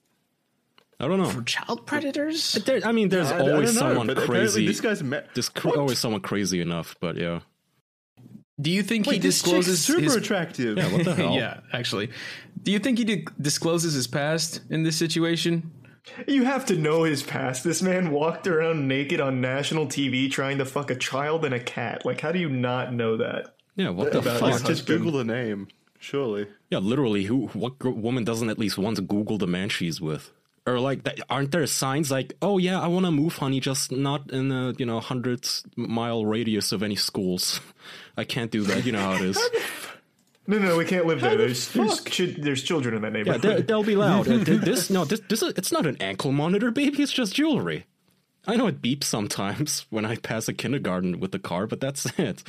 I don't know. for child predators. There, I mean, there's I, I always know, someone but crazy. This guy's met. There's cr- always someone crazy enough, but yeah. Do you think Wait, he this discloses super his attractive. Yeah, what the hell? yeah, actually. Do you think he di- discloses his past in this situation? You have to know his past. This man walked around naked on national TV trying to fuck a child and a cat. Like, how do you not know that? Yeah, what the About fuck? Just husband. Google the name. Surely. Yeah, literally, who? What gr- woman doesn't at least want to Google the man she's with? Or like, that, aren't there signs like, "Oh yeah, I want to move, honey, just not in a you know hundred mile radius of any schools. I can't do that. You know how it is. No, no, we can't live there. the There's there's, there's children in that neighborhood. they, they'll be loud. This no, this this is, it's not an ankle monitor, baby. It's just jewelry. I know it beeps sometimes when I pass a kindergarten with the car, but that's it.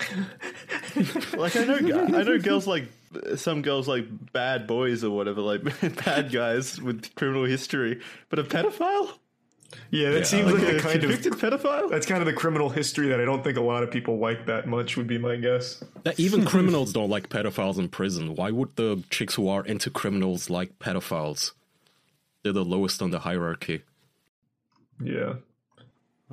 Like I know, I know girls like some girls like bad boys or whatever, like bad guys with criminal history. But a pedophile, yeah, that seems like like, a the kind of convicted pedophile. that's kind of the criminal history that I don't think a lot of people like that much. Would be my guess. That even criminals don't like pedophiles in prison. Why would the chicks who are into criminals like pedophiles? They're the lowest on the hierarchy. Yeah.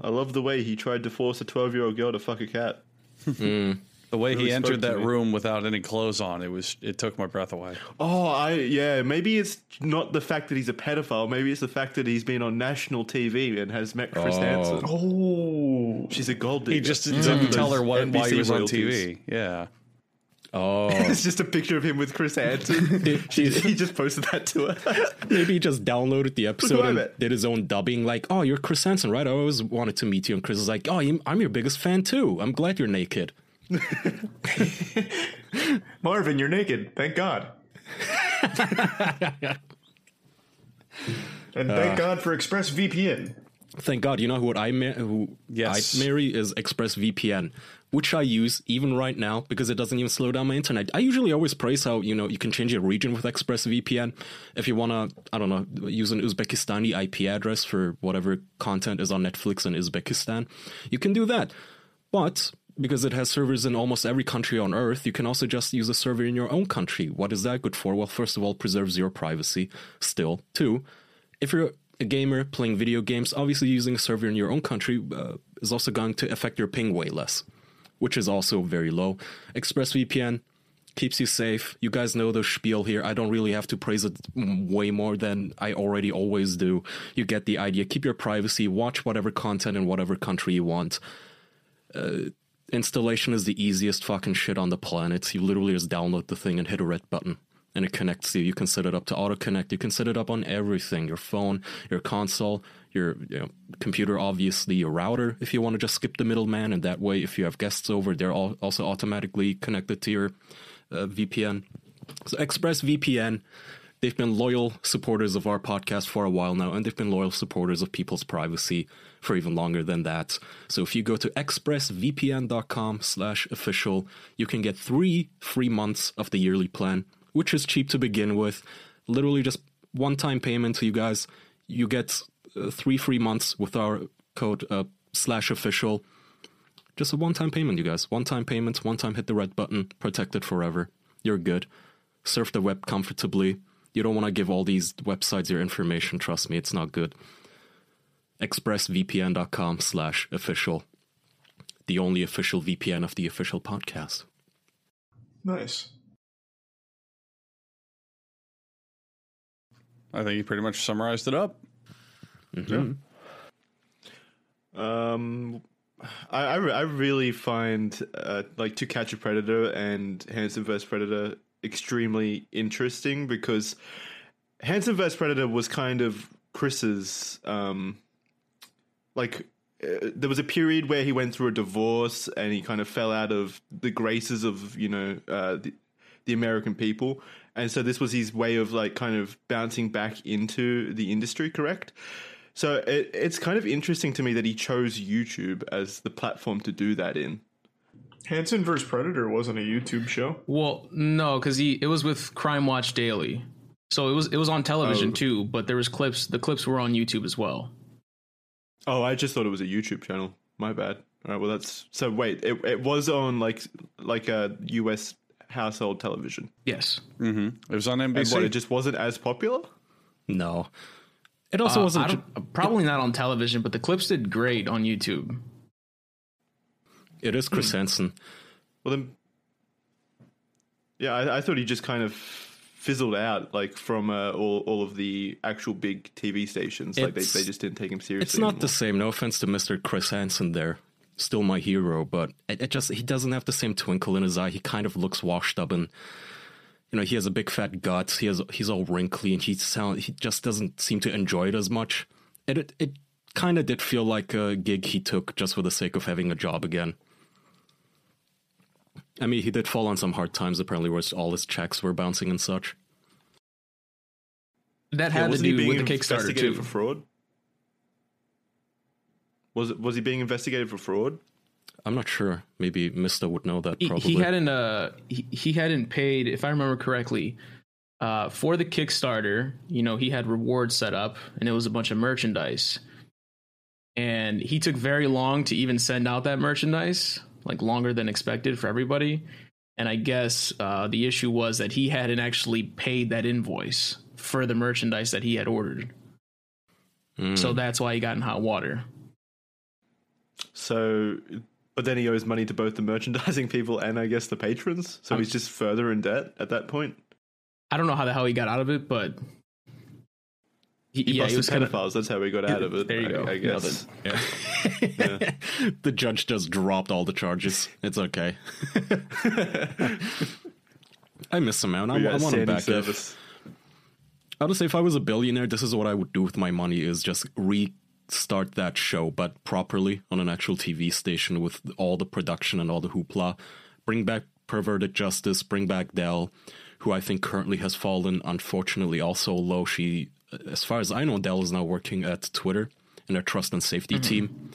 I love the way he tried to force a twelve-year-old girl to fuck a cat. The way Really he entered that room without any clothes on, it was it took my breath away. Oh, I yeah. Maybe it's not the fact that he's a pedophile. Maybe it's the fact that he's been on national TV and has met Chris Oh. Hansen. Oh. She's a gold digger. He just didn't on tell her those what, why he NBC was on. TV. Yeah. Oh, It's just a picture of him with Chris Hansen. he, he just posted that to her. maybe he just downloaded the episode and met. did his own dubbing. Like, oh, you're Chris Hansen, right? I always wanted to meet you. And Chris is like, oh, I'm I'm your biggest fan too. I'm glad you're naked. Marvin, you're naked. Thank God. and uh. thank God for ExpressVPN. Thank God. You know what I ma- who Yes. I marry is ExpressVPN, which I use even right now because it doesn't even slow down my internet. I usually always praise how you know you can change your region with ExpressVPN. If you wanna, I don't know, use an Uzbekistani IP address for whatever content is on Netflix in Uzbekistan, you can do that. But because it has servers in almost every country on earth, you can also just use a server in your own country. What is that good for? Well, first of all, preserves your privacy still. Two, if you're a gamer playing video games, obviously using a server in your own country uh, is also going to affect your ping way less, which is also very low. ExpressVPN, keeps you safe. You guys know the spiel here. I don't really have to praise it way more than I already always do. You get the idea. Keep your privacy. Watch whatever content in whatever country you want. Uh, installation is the easiest fucking shit on the planet. You literally just download the thing and hit a red button. And it connects you. You can set it up to auto connect. You can set it up on everything your phone, your console, your you know, computer, obviously, your router, if you want to just skip the middleman. And that way, if you have guests over, they're all also automatically connected to your uh, VPN. So ExpressVPN, they've been loyal supporters of our podcast for a while now, and they've been loyal supporters of people's privacy for even longer than that. So if you go to expressvpn.com slash official, you can get three free months of the yearly plan, which is cheap to begin with. Literally just one-time payment to you guys. You get uh, three free months with our code uh, slash official just a one time payment, you guys. One time payment, one time hit the red button, protected forever. You're good. Surf the web comfortably. You don't want to give all these websites your information. Trust me, it's not good. ExpressVPN.com slash official. The only official VPN of the official podcast. Nice. I think you pretty much summarized it up. Mm-hmm. Um, I, I, I really find uh, like To Catch a Predator and Hansen vs Predator extremely interesting because Hansen vs Predator was kind of Chris's um like uh, there was a period where he went through a divorce and he kind of fell out of the graces of you know uh, the, the American people and so this was his way of like kind of bouncing back into the industry correct so it, it's kind of interesting to me that he chose YouTube as the platform to do that in. Hansen vs Predator wasn't a YouTube show. Well, no, because he it was with Crime Watch Daily, so it was it was on television Oh. too. But there was clips. The clips were on YouTube as well. Oh, I just thought it was a YouTube channel. My bad. All right, well that's so. Wait, it it was on like like a US household television, Yes. Mm-hmm. It was on and NBC. what? It just wasn't as popular. No. It also Uh, wasn't. I ju- don't- probably not on television, but the clips did great on YouTube. it is Chris Hansen. Well then, yeah, I, I thought he just kind of fizzled out like from uh, all all of the actual big TV stations. Like they, they just didn't take him seriously. It's not the same. No offense to Mr. Chris Hansen there. Still my hero, but it, it just he doesn't have the same twinkle in his eye. He kind of looks washed up and you know, he has a big fat gut. He has he's all wrinkly and he sound he just doesn't seem to enjoy it as much. It it, it kind of did feel like a gig he took just for the sake of having a job again. I mean, he did fall on some hard times apparently, where all his checks were bouncing and such. That Yeah, had to do with the Kickstarter too. for fraud? Was it was he being investigated for fraud? I'm not sure. Maybe Mister would know that. He, Probably. he hadn't uh he, he hadn't paid, if I remember correctly, uh for the Kickstarter. You know, he had rewards set up, and it was a bunch of merchandise. And he took very long to even send out that merchandise, like longer than expected for everybody. And I guess uh, the issue was that he hadn't actually paid that invoice for the merchandise that he had ordered. Mm. So that's why he got in hot water. So, but then he owes money to both the merchandising people and I guess the patrons. So he's just further in debt at that point. I don't know how the hell he got out of it, but he, He yeah, he busted was kind of pedophiles. That's how he got out of it. There you I, go. I guess. it. Yeah. the judge just dropped all the charges. It's okay. I miss him, man. I, I want him standing back. If, service. I would say if I was a billionaire, this is what I would do with my money: is just restart that show, but properly on an actual TV station with all the production and all the hoopla. Bring back perverted justice. Bring back Del, who I think currently has fallen, unfortunately, also low. She, as far as I know, Del is now working at Twitter in their trust and safety team.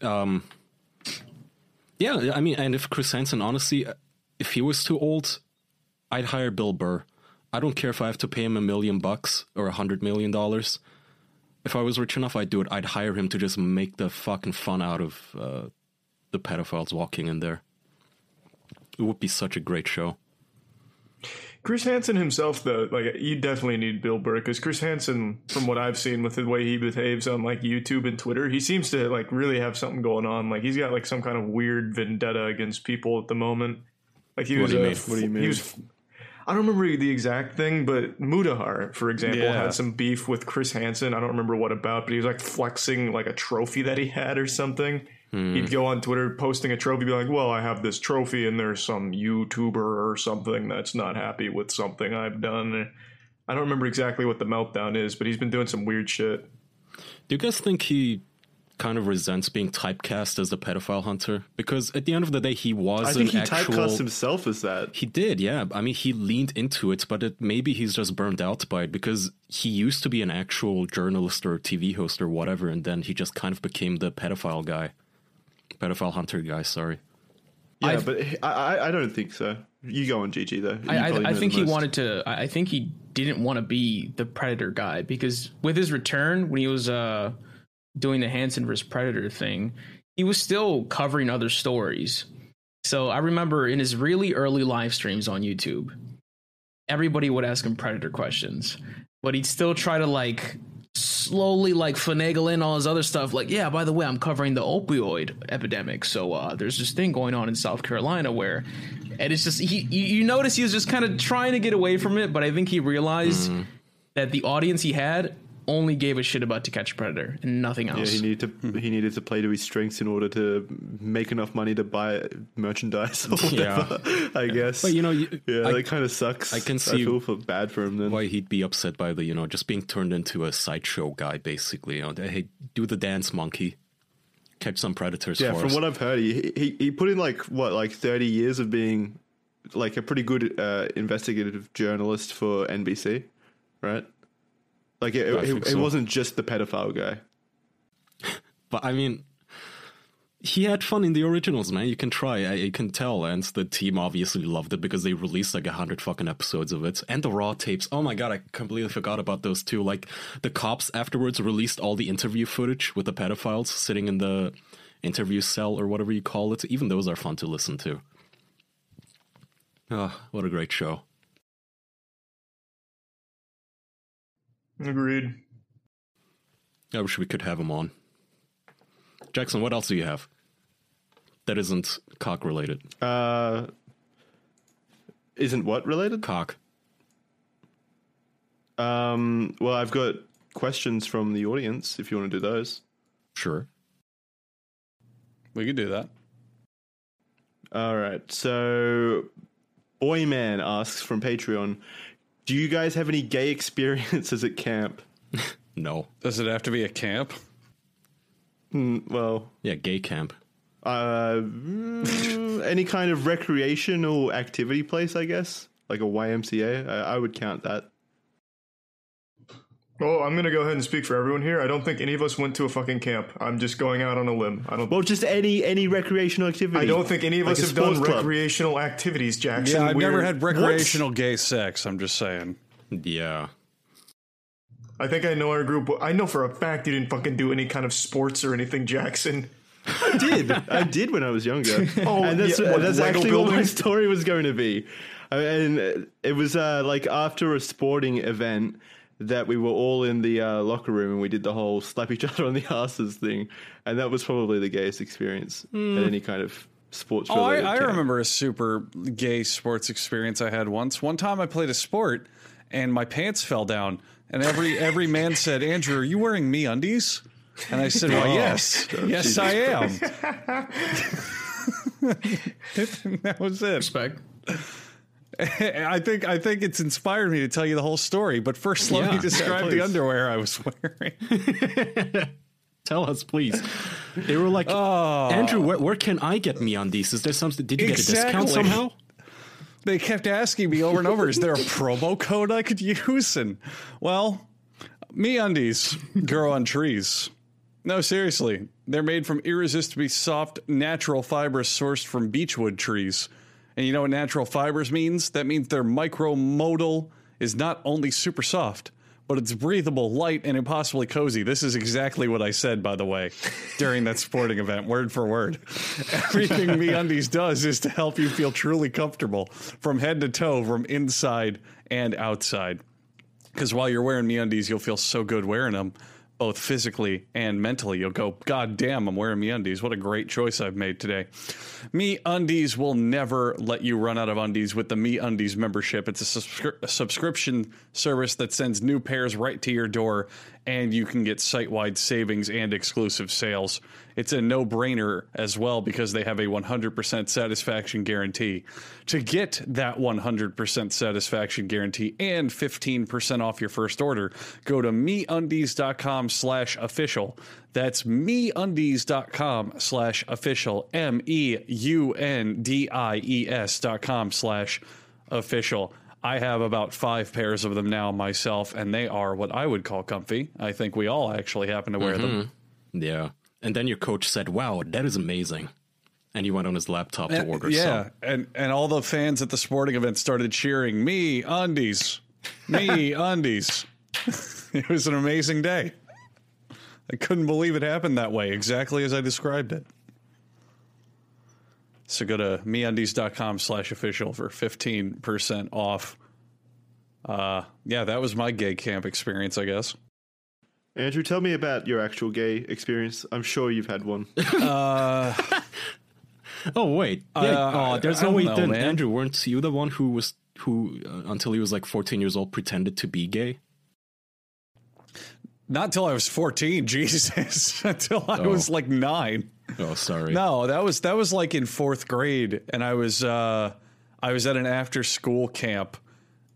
Um, yeah, I mean, and if Chris Hansen, honestly, if he was too old, I'd hire Bill Burr. I don't care if I have to pay him a million bucks or a hundred million dollars. If I was rich enough, I'd do it. I'd hire him to just make the fucking fun out of uh, the pedophiles walking in there. It would be such a great show. Chris Hansen himself, though, like you definitely need Bill Burr because Chris Hansen, from what I've seen with the way he behaves on like YouTube and Twitter, he seems to like really have something going on. Like he's got like some kind of weird vendetta against people at the moment. Like he What was. do you uh, mean? What do you mean? He was. I don't remember the exact thing, but Mutahar, for example, Yeah. had some beef with Chris Hansen. I don't remember what about, but he was like flexing like a trophy that he had or something. Hmm. He'd go on Twitter posting a trophy, be like, "Well, I have this trophy, and there's some YouTuber or something that's not happy with something I've done." I don't remember exactly what the meltdown is, but he's been doing some weird shit. Do you guys think he kind of resents being typecast as a pedophile hunter? Because at the end of the day, he was I think he actual. typecast himself as that. He did, yeah. I mean, he leaned into it, but it, maybe he's just burned out by it because he used to be an actual journalist or TV host or whatever, and then he just kind of became the pedophile guy, pedophile hunter guy. Sorry. Yeah, I've- but I, I, I don't think so. You go on GG though. You I, I, I think he most. wanted to. I I think he didn't want to be the Predator guy because with his return, when he was uh, doing the Hansen versus Predator thing, he was still covering other stories. So I remember in his really early live streams on YouTube, everybody would ask him Predator questions, but he'd still try to like slowly like finagle in all his other stuff. Like, yeah, by the way, I'm covering the opioid epidemic. So uh, there's this thing going on in South Carolina where, and it's just he. You, you notice he was just kind of trying to get away from it, but I think he realized that the audience he had only gave a shit about To Catch a Predator and nothing else. Yeah, else. he needed to he needed to play to his strengths in order to make enough money to buy merchandise or whatever. I guess. But you know, you, yeah, I, that kind of sucks. I can see I see feel for bad for him then. why he'd be upset by the you know just being turned into a sideshow guy, basically. You know, hey, do the dance, monkey, catch some predators. Yeah, for from us. what I've heard, he, he he put in like what like thirty years of being like a pretty good uh, investigative journalist for NBC, right? Like it, it, think it wasn't just the pedophile guy. But I mean, he had fun in the originals, man. You can try. I, you can tell, and the team obviously loved it because they released like a hundred fucking episodes of it, and the raw tapes. Oh my god, I completely forgot about those too. Like the cops afterwards released all the interview footage with the pedophiles sitting in the interview cell or whatever you call it. Even those are fun to listen to. Oh, what a great show! Agreed. I wish we could have him on. Jackson, what else do you have that isn't cock related? Uh, isn't what related? Cock. Um, well, I've got questions from the audience if you want to do those. Sure. We could do that. All right. So, Boyman asks from Patreon, "Do you guys have any gay experiences at camp?" No. Does it have to be a camp? Mm, well, Yeah, gay camp. uh, mm, any kind of recreational activity place, I guess, like a YMCA. I, I would count that. Well, I'm gonna go ahead and speak for everyone here. I don't think any of us went to a fucking camp. I'm just going out on a limb. I don't. Well, just any any recreational activity. I don't think any of Like us have done club. recreational activities, Jackson. Yeah, I've We're- never had recreational gay sex. I'm just saying. Yeah. I think I know our group. I know for a fact you didn't fucking do any kind of sports or anything, Jackson. I did. I did when I was younger. Oh, and that's, yeah, what, that's Lego actually what my building? story was going to be. I mean, And it was uh, like after a sporting event that we were all in the uh, locker room and we did the whole slap each other on the asses thing. And that was probably the gayest experience at any kind of sports Oh, I, I remember a super gay sports experience I had once. One time I played a sport and my pants fell down, and every every man said, "Andrew, are you wearing MeUndies?" And I said, "Well, yes, yes, I am." that was it. Respect. I think I think it's inspired me to tell you the whole story. But first, let me describe the underwear I was wearing. Tell us, please. They were like, oh. Andrew, where, where can I get MeUndies? Is there something? Did you get a discount Exactly. somehow? they kept asking me over and over, "Is there a promo code I could use?" And well, MeUndies grow on trees. No, seriously, they're made from irresistibly soft, natural fibers sourced from beechwood trees. And you know what natural fibers means? That means their micromodal is not only super soft, but it's breathable, light, and impossibly cozy. This is exactly what I said, by the way, during that sporting event, word for word. Everything MeUndies does is to help you feel truly comfortable from head to toe, from inside and outside. Because while you're wearing MeUndies, you'll feel so good wearing them. Both physically and mentally. You'll go, God damn, I'm wearing MeUndies. What a great choice I've made today. MeUndies will never let you run out of undies with the MeUndies membership. It's a, subscri- a subscription service that sends new pairs right to your door, and you can get site wide savings and exclusive sales. It's a no brainer as well because they have a 100% satisfaction guarantee. To get that 100% satisfaction guarantee and 15% off your first order, go to meundies.com slash official. That's meundies.com slash official. M E U N D I E S dot com slash official. I have about five pairs of them now myself, and they are what I would call comfy. I think we all actually happen to wear them. Mm-hmm. Yeah. And then your coach said, "Wow, that is amazing," and he went on his laptop to order. yeah, some. and and all the fans at the sporting event started cheering, "MeUndies, me undies." it was an amazing day. I couldn't believe it happened that way, exactly as I described it. So go to meundies.com slash official for 15% off. Uh, yeah, that was my gay camp experience, I guess. Andrew, tell me about your actual gay experience. I'm sure you've had one. Oh wait, yeah. Uh, oh, there's I no don't way. know, Then man. Andrew, weren't you the one who was who uh, until he was like 14 years old pretended to be gay? Not until I was 14, Jesus. until I was like nine. Oh, sorry. No, that was that was like in fourth grade, and I was uh, I was at an after school camp,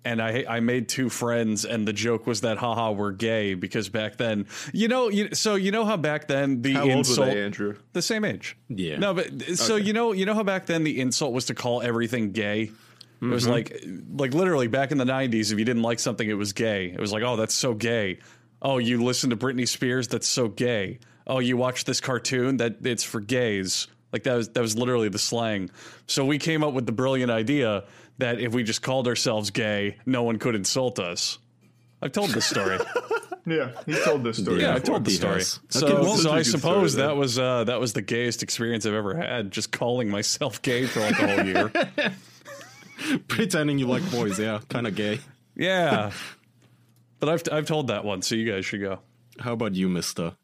and I I made two friends, and the joke was that haha we're gay because back then you know you, so you know how back then the How old insult they, Andrew? the same age Yeah. no but so you know you know how back then the insult was to call everything gay. It Mm-hmm. was like, like literally back in the '90s. If you didn't like something, it was gay. It was like, oh, that's so gay. Oh, you listen to Britney Spears? That's so gay. Oh, you watch this cartoon? That it's for gays. Like that was that was literally the slang. So we came up with the brilliant idea that if we just called ourselves gay, no one could insult us. I've told this story. Yeah, he told this story. yeah, I before. told the story. has. So, Okay, well, so that's a I good story suppose then. that was uh, that was the gayest experience I've ever had. Just calling myself gay for like a whole year. Pretending you like boys, yeah, kind of gay. Yeah. But I've I've told that one, so you guys should go. How about you, Mister?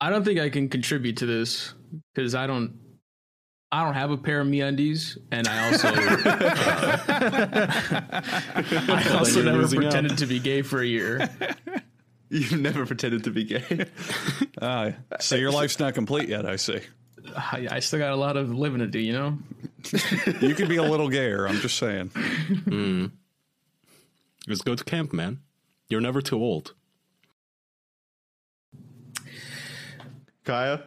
I don't think I can contribute to this because I don't. I don't have a pair of MeUndies, and I also I also you're never losing out. pretended to be gay for a year. You've never pretended to be gay. Uh, so your life's not complete yet, I see. I, I still got a lot of living to do, you know. You could be a little gayer, I'm just saying. Just go to camp, man. You're never too old. Kaya,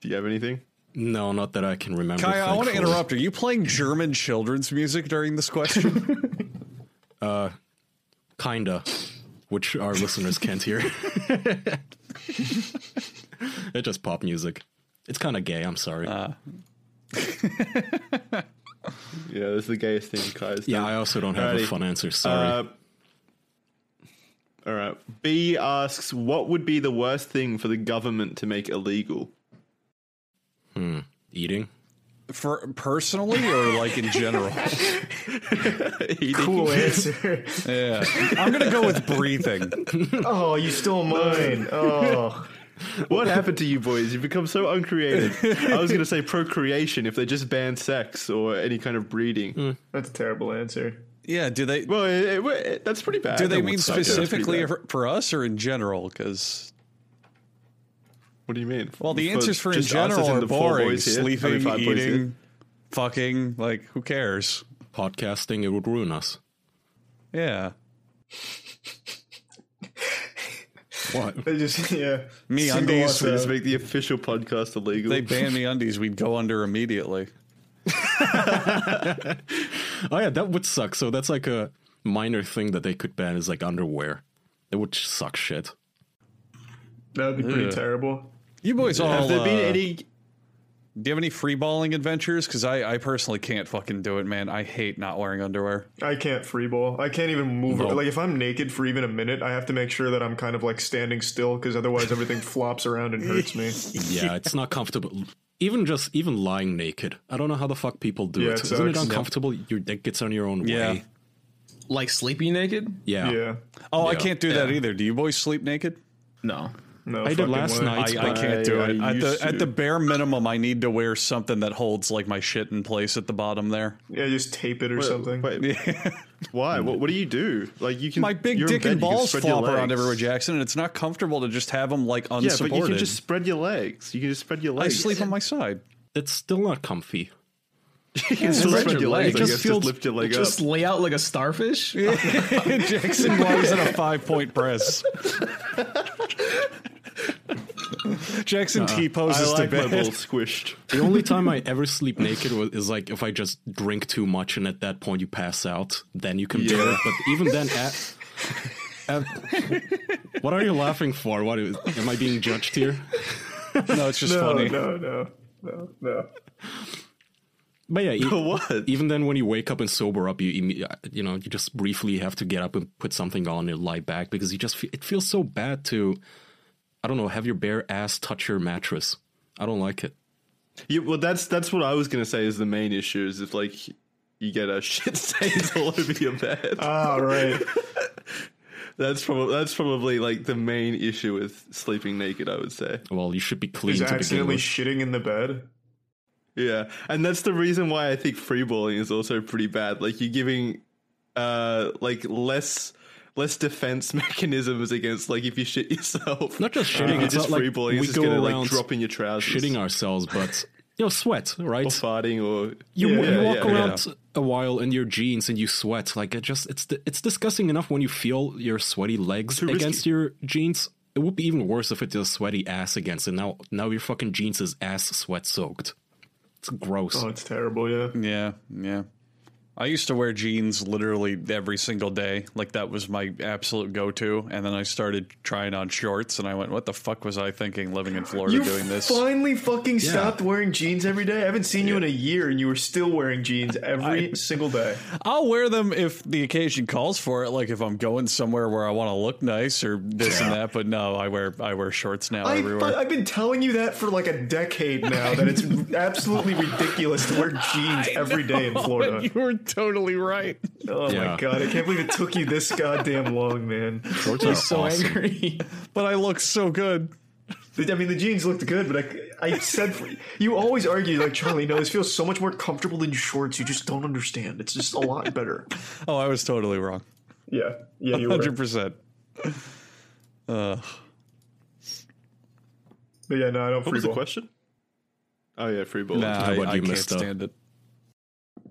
do you have anything? No, not that I can remember. Kaya, I want to interrupt. Are you playing German children's music during this question? Uh, kinda, which our listeners can't hear. it's just pop music. It's kind of gay. I'm sorry. Uh, Yeah, that's the gayest thing Kaya's yeah, done. I also don't have Alrighty. a fun answer. Sorry. Uh, all right. B asks, what would be the worst thing for the government to make illegal? Hmm. Eating. for personally or like in general? Cool answer. Yeah. I'm going to go with breathing. oh, you stole mine. Oh, What happened to you boys? You've become so uncreative. I was going to say procreation if they just banned sex or any kind of breeding. Hmm. that's a terrible answer. Yeah, do they Well, it, it- it- that's pretty bad. do they mean would suck. Yeah, that's pretty specifically for, for us or in general cuz What do you mean? Well, the answers for in just us as general are the boring. boys here? I mean, Sleeping, five boys eating, fucking. Like, who cares? Podcasting, it would ruin us. Yeah. What? They just yeah. Me Single undies. us So just uh, make the official podcast illegal. They ban MeUndies. We'd go under immediately. Oh yeah, that would suck. So that's like a minor thing that they could ban is like underwear. It would suck shit. That would be pretty Ugh. terrible. You boys all. have there been uh, any? Do you have any free balling adventures? Because I, I personally can't fucking do it, man. I hate not wearing underwear. I can't free ball. I can't even move. No. Like if I'm naked for even a minute, I have to make sure that I'm kind of like standing still because otherwise everything flops around and hurts me. Yeah, it's not comfortable. Even just even lying naked. I don't know how the fuck people do Yeah, it. it Isn't it sucks. uncomfortable? Your dick gets on your own Yeah. way. like sleeping naked? Yeah. Yeah. Oh, I can't do that either. Do you boys sleep naked? No. No, I did last way. night. I, I can't do I- it. I At the at the bare minimum, I need to wear something that holds like my shit in place at the bottom there. Yeah, just tape it or something. Wait, why? What, what do you do? Like you can my big dick bed, and balls flop around everywhere, Jackson, and it's not comfortable to just have them like unsupported. Yeah, but you can just spread your legs. You can just spread your legs. I sleep on my side. It's still not comfy. You can still spread spread your your legs. legs. It guess just just lift your leg Just up. lay out like a starfish? Jackson lies in a five point press. Jackson T poses like to my bed. balls squished. The only time I ever sleep naked was, is like if I just drink too much and at that point you pass out, then you can bear it. But even then, at, at, what are you laughing for? What is, am I being judged here? No, it's just no, funny. no, no, no, no. But yeah, e- what? even then when you wake up and sober up, you uh, you know you just briefly have to get up and put something on and lie back because you just fe- it feels so bad to I don't know have your bare ass touch your mattress. I don't like it. Yeah, well, that's that's what I was gonna say is the main issue is if like you get a shit stains all over your bed. Ah, right. that's probably that's probably like the main issue with sleeping naked. I would say. Well, you should be clean Is to begin accidentally with. shitting in the bed. Yeah, and that's the reason why I think freeballing is also pretty bad. Like you're giving, uh, like less less defense mechanisms against like if you shit yourself. Not just If shitting, you're it's just not like freeballing. we It's just go gonna like around drop in your trousers, shitting ourselves, but you know, sweat, right? or farting, or You, yeah, you yeah, walk yeah, around a while in your jeans and you sweat. Like it just it's it's disgusting enough when you feel your sweaty legs Too risky. against your jeans. It would be even worse if it's a sweaty ass against it. Now now your fucking jeans is ass sweat soaked. It's gross. Oh, it's terrible. Yeah. Yeah, yeah. I used to wear jeans literally every single day. Like that was my absolute go-to. And then I started trying on shorts, and I went, "What the fuck was I thinking living in Florida You doing this?" You finally fucking stopped wearing jeans every day. I haven't seen you in a year, and you were still wearing jeans every single day. I'll wear them if the occasion calls for it. Like if I'm going somewhere where I want to look nice or this and that. But no, I wear I wear shorts now I, everywhere. I've been telling you that for like a decade now. That it's absolutely ridiculous to wear jeans every day in Florida. You were totally right. Oh Yeah. my god, I can't believe it took you this goddamn long, man. Shorts are so awesome. angry. But I look so good. I mean, the jeans looked good, but I, I said for, you always argue like Charlie. No, this feels so much more comfortable than shorts. You just don't understand. It's just a lot better. Oh, I was totally wrong. Yeah, yeah, you were. Hundred percent. Uh, But yeah, no, I don't What was the question? Oh yeah, free ball. nah, I, what I you can't up. stand it.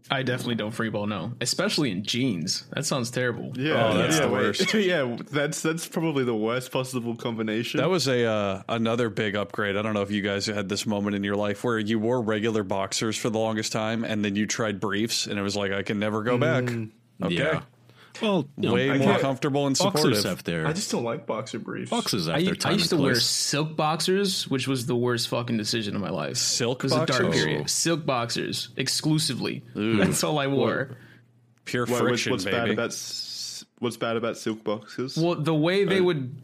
I definitely don't freeball, no. Especially in jeans. That sounds terrible. Yeah, Oh, that's yeah, the worst. yeah, that's that's probably the worst possible combination. That was a uh, another big upgrade. I don't know if you guys had this moment in your life where you wore regular boxers for the longest time, and then you tried briefs, and it was like I can never go back. Okay, Yeah. Well, you know, way I more comfortable and boxers supportive. have their I just don't like boxer briefs. boxes have I, their I used to and wear silk boxers, which was the worst fucking decision of my life. Silk It was a dark boxers? period. Silk boxers exclusively. That's all I wore. Pure Wait, what's, friction, what's baby. bad about what's bad about silk boxes? Well, the way they uh, would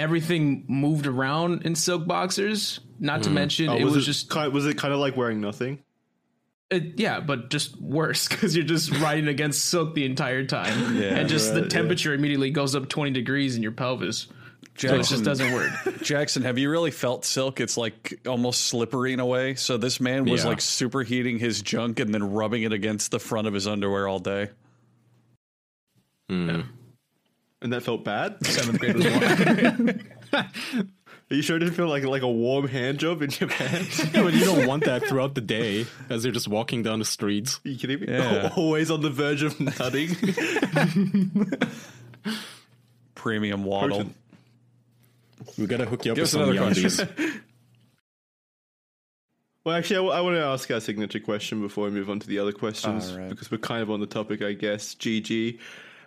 everything moved around in silk boxers. Not to mm. mention, Oh, it was, it just kind was it kind of like wearing nothing? It, yeah, but just worse because you're just riding against silk the entire time, Yeah, and just the right, yeah. temperature immediately goes up 20 degrees in your pelvis. So it Jackson, just doesn't work. Jackson, have you really felt silk? It's like almost slippery in a way. So this man was Yeah. like superheating his junk and then rubbing it against the front of his underwear all day. Hmm. And that felt bad. Seventh grade was one. Are you sure it didn't feel like like a warm hand job in your pants? Yeah, but you don't want that throughout the day as you're just walking down the streets. Are you kidding me? Yeah. Always on the verge of nutting. Premium waddle. Protein. We gotta hook you up Give with us some another undies. well, actually, I, want to ask our signature question before we move on to the other questions All right. because we're kind of on the topic, I guess. GG.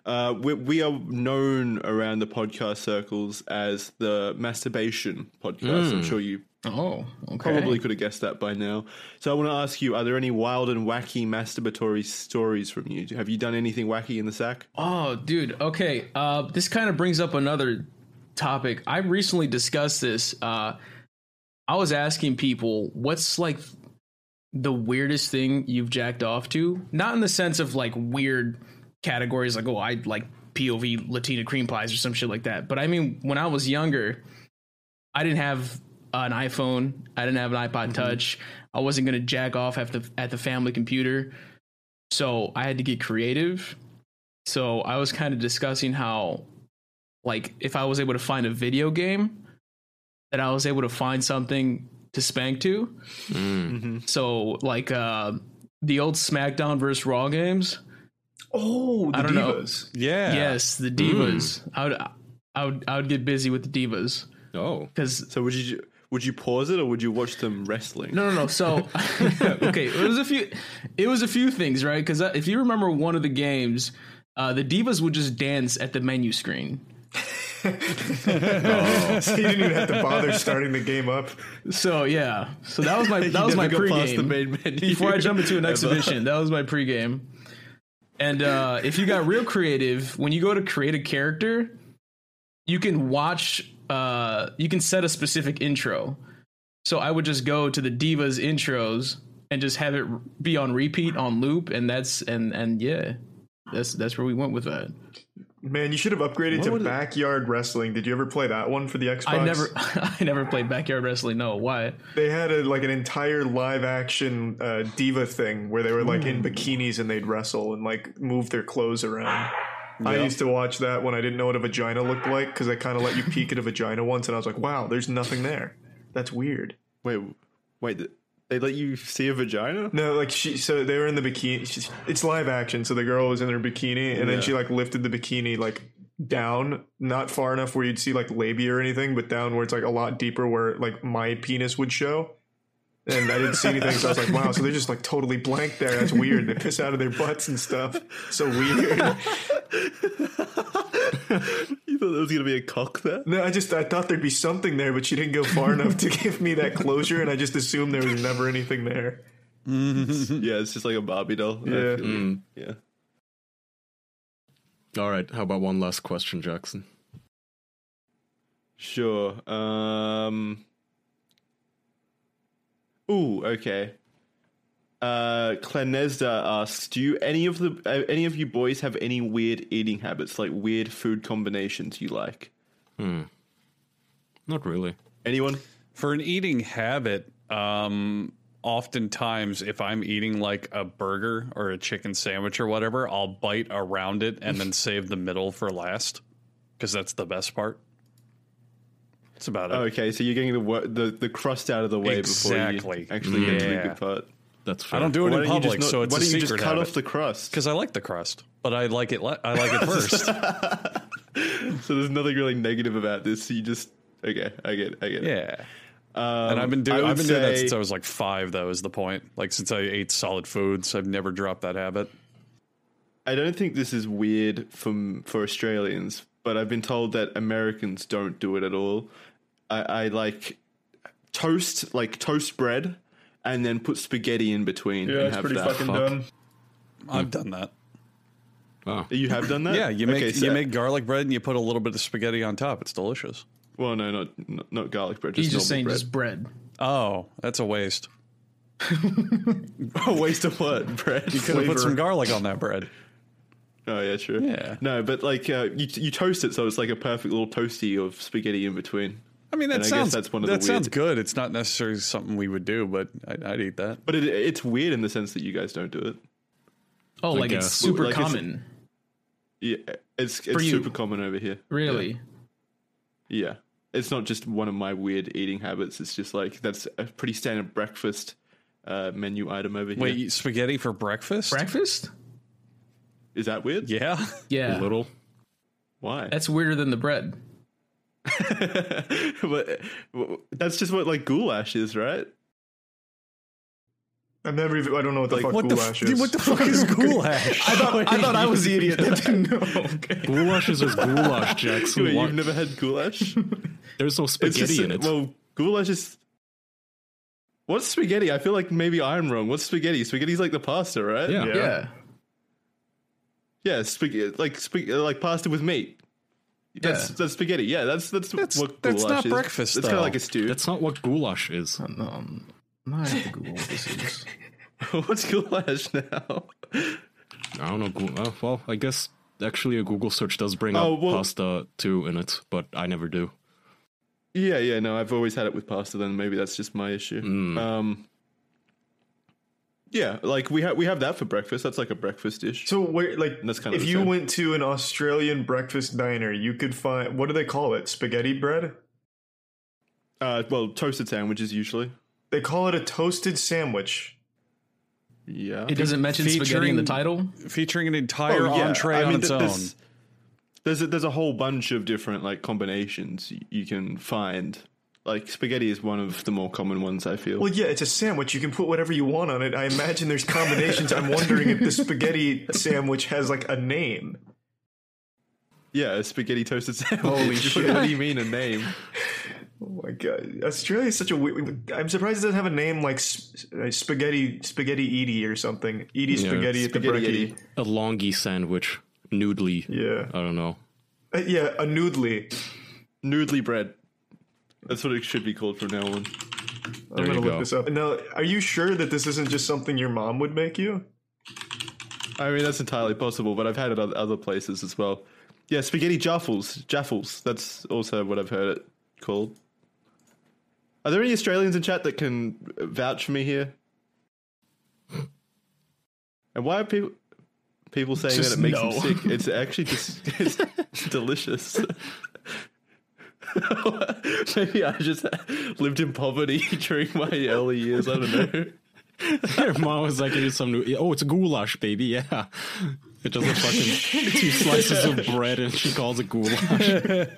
Uh, we, we are known around the podcast circles as the masturbation podcast. I'm sure you Oh, okay. Probably could have guessed that by now. So I want to ask you: Are there any wild and wacky masturbatory stories from you? Have you done anything wacky in the sack? Oh, dude. Okay. Uh, this kind of brings up another topic. I recently discussed this. Uh, I was asking people, what's like the weirdest thing you've jacked off to? Not in the sense of like weird categories like oh I like POV Latina cream pies or some shit like that. But I mean, when I was younger, I didn't have an iPhone. I didn't have an iPod Touch. I wasn't gonna jack off at the at the family computer, so I had to get creative. So I was kind of discussing how, like, if I was able to find a video game, that I was able to find something to spank to. Mm. So like uh the old SmackDown versus Raw games. Oh, the I don't know. divas. Yeah. Yes, the divas. I would I would I would get busy with the divas Oh, because So would you would you pause it or would you watch them wrestling? no no no. So okay, it was a few it was a few things right because if you remember one of the games, uh, the divas would just dance at the menu screen. so you didn't even have to bother starting the game up. So yeah, so that was my You that was my never got pregame. the main menu. before I jump into an exhibition. That was my pregame. And uh, if you got real creative, when you go to create a character, you can watch. Uh, you can set a specific intro. So I would just go to the divas intros and just have it be on repeat on loop, and that's and and yeah, that's that's where we went with that. Man, you should have upgraded What to would it- backyard wrestling. Did you ever play that one for the Xbox? I never I never played backyard wrestling. No, why? They had a like an entire live action uh, diva thing where they were like in bikinis and they'd wrestle and like move their clothes around. I used to watch that when I didn't know what a vagina looked like because I kind of let you peek at a vagina once and I was like, wow, there's nothing there. That's weird. Wait, wait. th- They let you see a vagina? No, like she, so they were in the bikini. She's, it's live action, so the girl was in her bikini, and then she like lifted the bikini like down, not far enough where you'd see like labia or anything, but down where it's like a lot deeper where like my penis would show. And I didn't see anything, so I was like, "Wow!" So they're just like totally blank there. That's weird. They piss out of their butts and stuff. So weird. You thought there was gonna be a cock there? No, I just I thought there'd be something there, but she didn't go far enough to give me that closure, and I just assumed there was never anything there. yeah, it's just like a Barbie doll. Yeah. Mm. yeah. All right. How about one last question, Jackson? Sure. Um. Ooh, okay. Uh, Clenesda asks, "Do you any of the uh, any of you boys have any weird eating habits, like weird food combinations you like? Hmm. Not really. Anyone? For an eating habit, um, oftentimes if I'm eating like a burger or a chicken sandwich or whatever, I'll bite around it and then save the middle for last because that's the best part. That's about it. Okay, so you're getting the wo- the the crust out of the way Exactly. before you actually get to the Yeah. good part. That's fair. I don't do it Why in don't you public, just so it's why a don't you secret just cut habit. off the crust? Because I like the crust, but I like it. Le- I like it first. So there's nothing really negative about this. You just okay, I get, it, I get. it. yeah. Um, And I've been I doing would I've been doing that say- since I was like five. Though is the point. Like since I ate solid foods, I've never dropped that habit. I don't think this is weird from for Australians, but I've been told that Americans don't do it at all. I, I like toast, like toast bread, and then put spaghetti in between. Yeah, and it's have pretty that. fucking fuck. dumb. I've done that. Oh, You have done that? Yeah, you make Okay, so- you make garlic bread and you put a little bit of spaghetti on top. It's delicious. Well, no, not not, not garlic bread. He's Just just saying normal just bread. Oh, that's a waste. bread. a waste of what bread? You could have put some garlic on that bread. Oh yeah, sure. Yeah. No, but like uh, you you toast it so it's like a perfect little toasty of spaghetti in between. I mean, that And sounds that's one of the that sounds weird- good. It's not necessarily something we would do, but I'd, I'd eat that. But it, it's weird in the sense that you guys don't do it. Oh, like it's guess. super Like, it's- common. Yeah, it's it's you. super common over here. Really? Yeah. It's not just one of my weird eating habits. It's just like that's a pretty standard breakfast uh, menu item over here. Wait, spaghetti for breakfast? Breakfast? is that weird? yeah. Yeah. a little. Why? That's weirder than the bread. but that's just what like goulash is, right? I've never even. I don't know what the Like, fuck What the, goulash f- is. what the fuck is goulash? I thought I thought I was the idiot that didn't know. Okay. Goulash is just goulash, Jackson. Wait, What? you've never had goulash? There's no spaghetti just- in it. Well, goulash is. What's spaghetti? I feel like maybe I'm wrong. What's spaghetti? Spaghetti's like the pasta, right? Yeah. Yeah. Yeah. Yeah, spaghetti like spag- like pasta with meat. That's Yeah. that's spaghetti. Yeah, that's that's, That's- what that's not is. breakfast, It's kind of like a stew. That's not what goulash is. Um, I have to Google what this is. What's goulash now? I don't know. Goo- Uh, well, I guess actually a Google search does bring Oh, up well- pasta too in it, but I never do. Yeah, yeah, no, I've always had it with pasta. Then maybe that's just my issue. Mm. Um, yeah, like we have we have that for breakfast. That's like a breakfast dish. So where like That's kind of if the you same. went to an Australian breakfast diner, you could find what do they call it? Spaghetti bread? Uh, well, toasted sandwiches usually. They call it a toasted sandwich. Yeah, It doesn't mention spaghetti in the Featuring- title. Featuring an entire Oh, yeah. entree I on its th- own. There's, there's a, there's a whole bunch of different like combinations you can find. Like spaghetti is one of the more common ones. I feel. Well, yeah, it's a sandwich. You can put whatever you want on it. I imagine there's combinations. I'm wondering if the spaghetti sandwich has like a name. yeah, a spaghetti toasted sandwich. Holy shit. What do you mean a name? Oh my god, Australia is such a weird. I'm surprised it doesn't have a name like sp- uh, spaghetti spaghetti Edie or something. Edie Yeah, spaghetti at the Spaghetti brekkie. Edie. A longy sandwich, noodly. Yeah, I don't know. Uh, yeah, a noodly. Noodly bread. That's what it should be called from now on. I'm gonna you look go. this up. Now, are you sure that this isn't just something your mom would make you? I mean, that's entirely possible, but I've had it at other places as well. Yeah, spaghetti jaffles. Jaffles. That's also what I've heard it called. Are there any Australians in chat that can vouch for me here? And why are people people saying Just that it makes no. them sick? It's actually just it's delicious. Maybe I just lived in poverty during my early years. I don't know. Your mom was like, "Here's some new. Oh, it's goulash, baby. Yeah." It just a fucking two slices of bread, and she calls it goulash.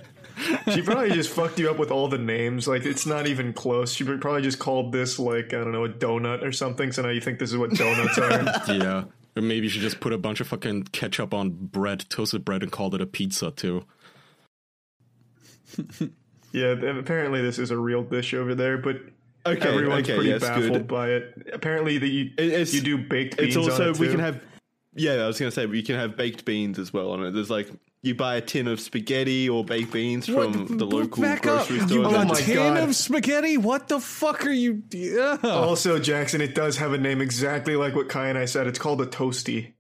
She probably just fucked you up with all the names. Like it's not even close. She probably just called this like I don't know a donut or something. So now you think this is what donuts are. yeah. Or maybe she just put a bunch of fucking ketchup on bread, toasted bread, and called it a pizza too. Yeah, apparently this is a real dish over there, but Okay, everyone's okay, pretty yes, baffled good. by it. Apparently, that you it's- you do baked beans. It's also on it we too. can have. Yeah, I was gonna say we can have baked beans as well on it. There's like you buy a tin of spaghetti or baked beans from the local Back up. grocery You store. Oh got a tin God. of spaghetti? What the fuck are you? Yeah. Also, Jackson, it does have a name exactly like what Kai and I said. It's called a toasty.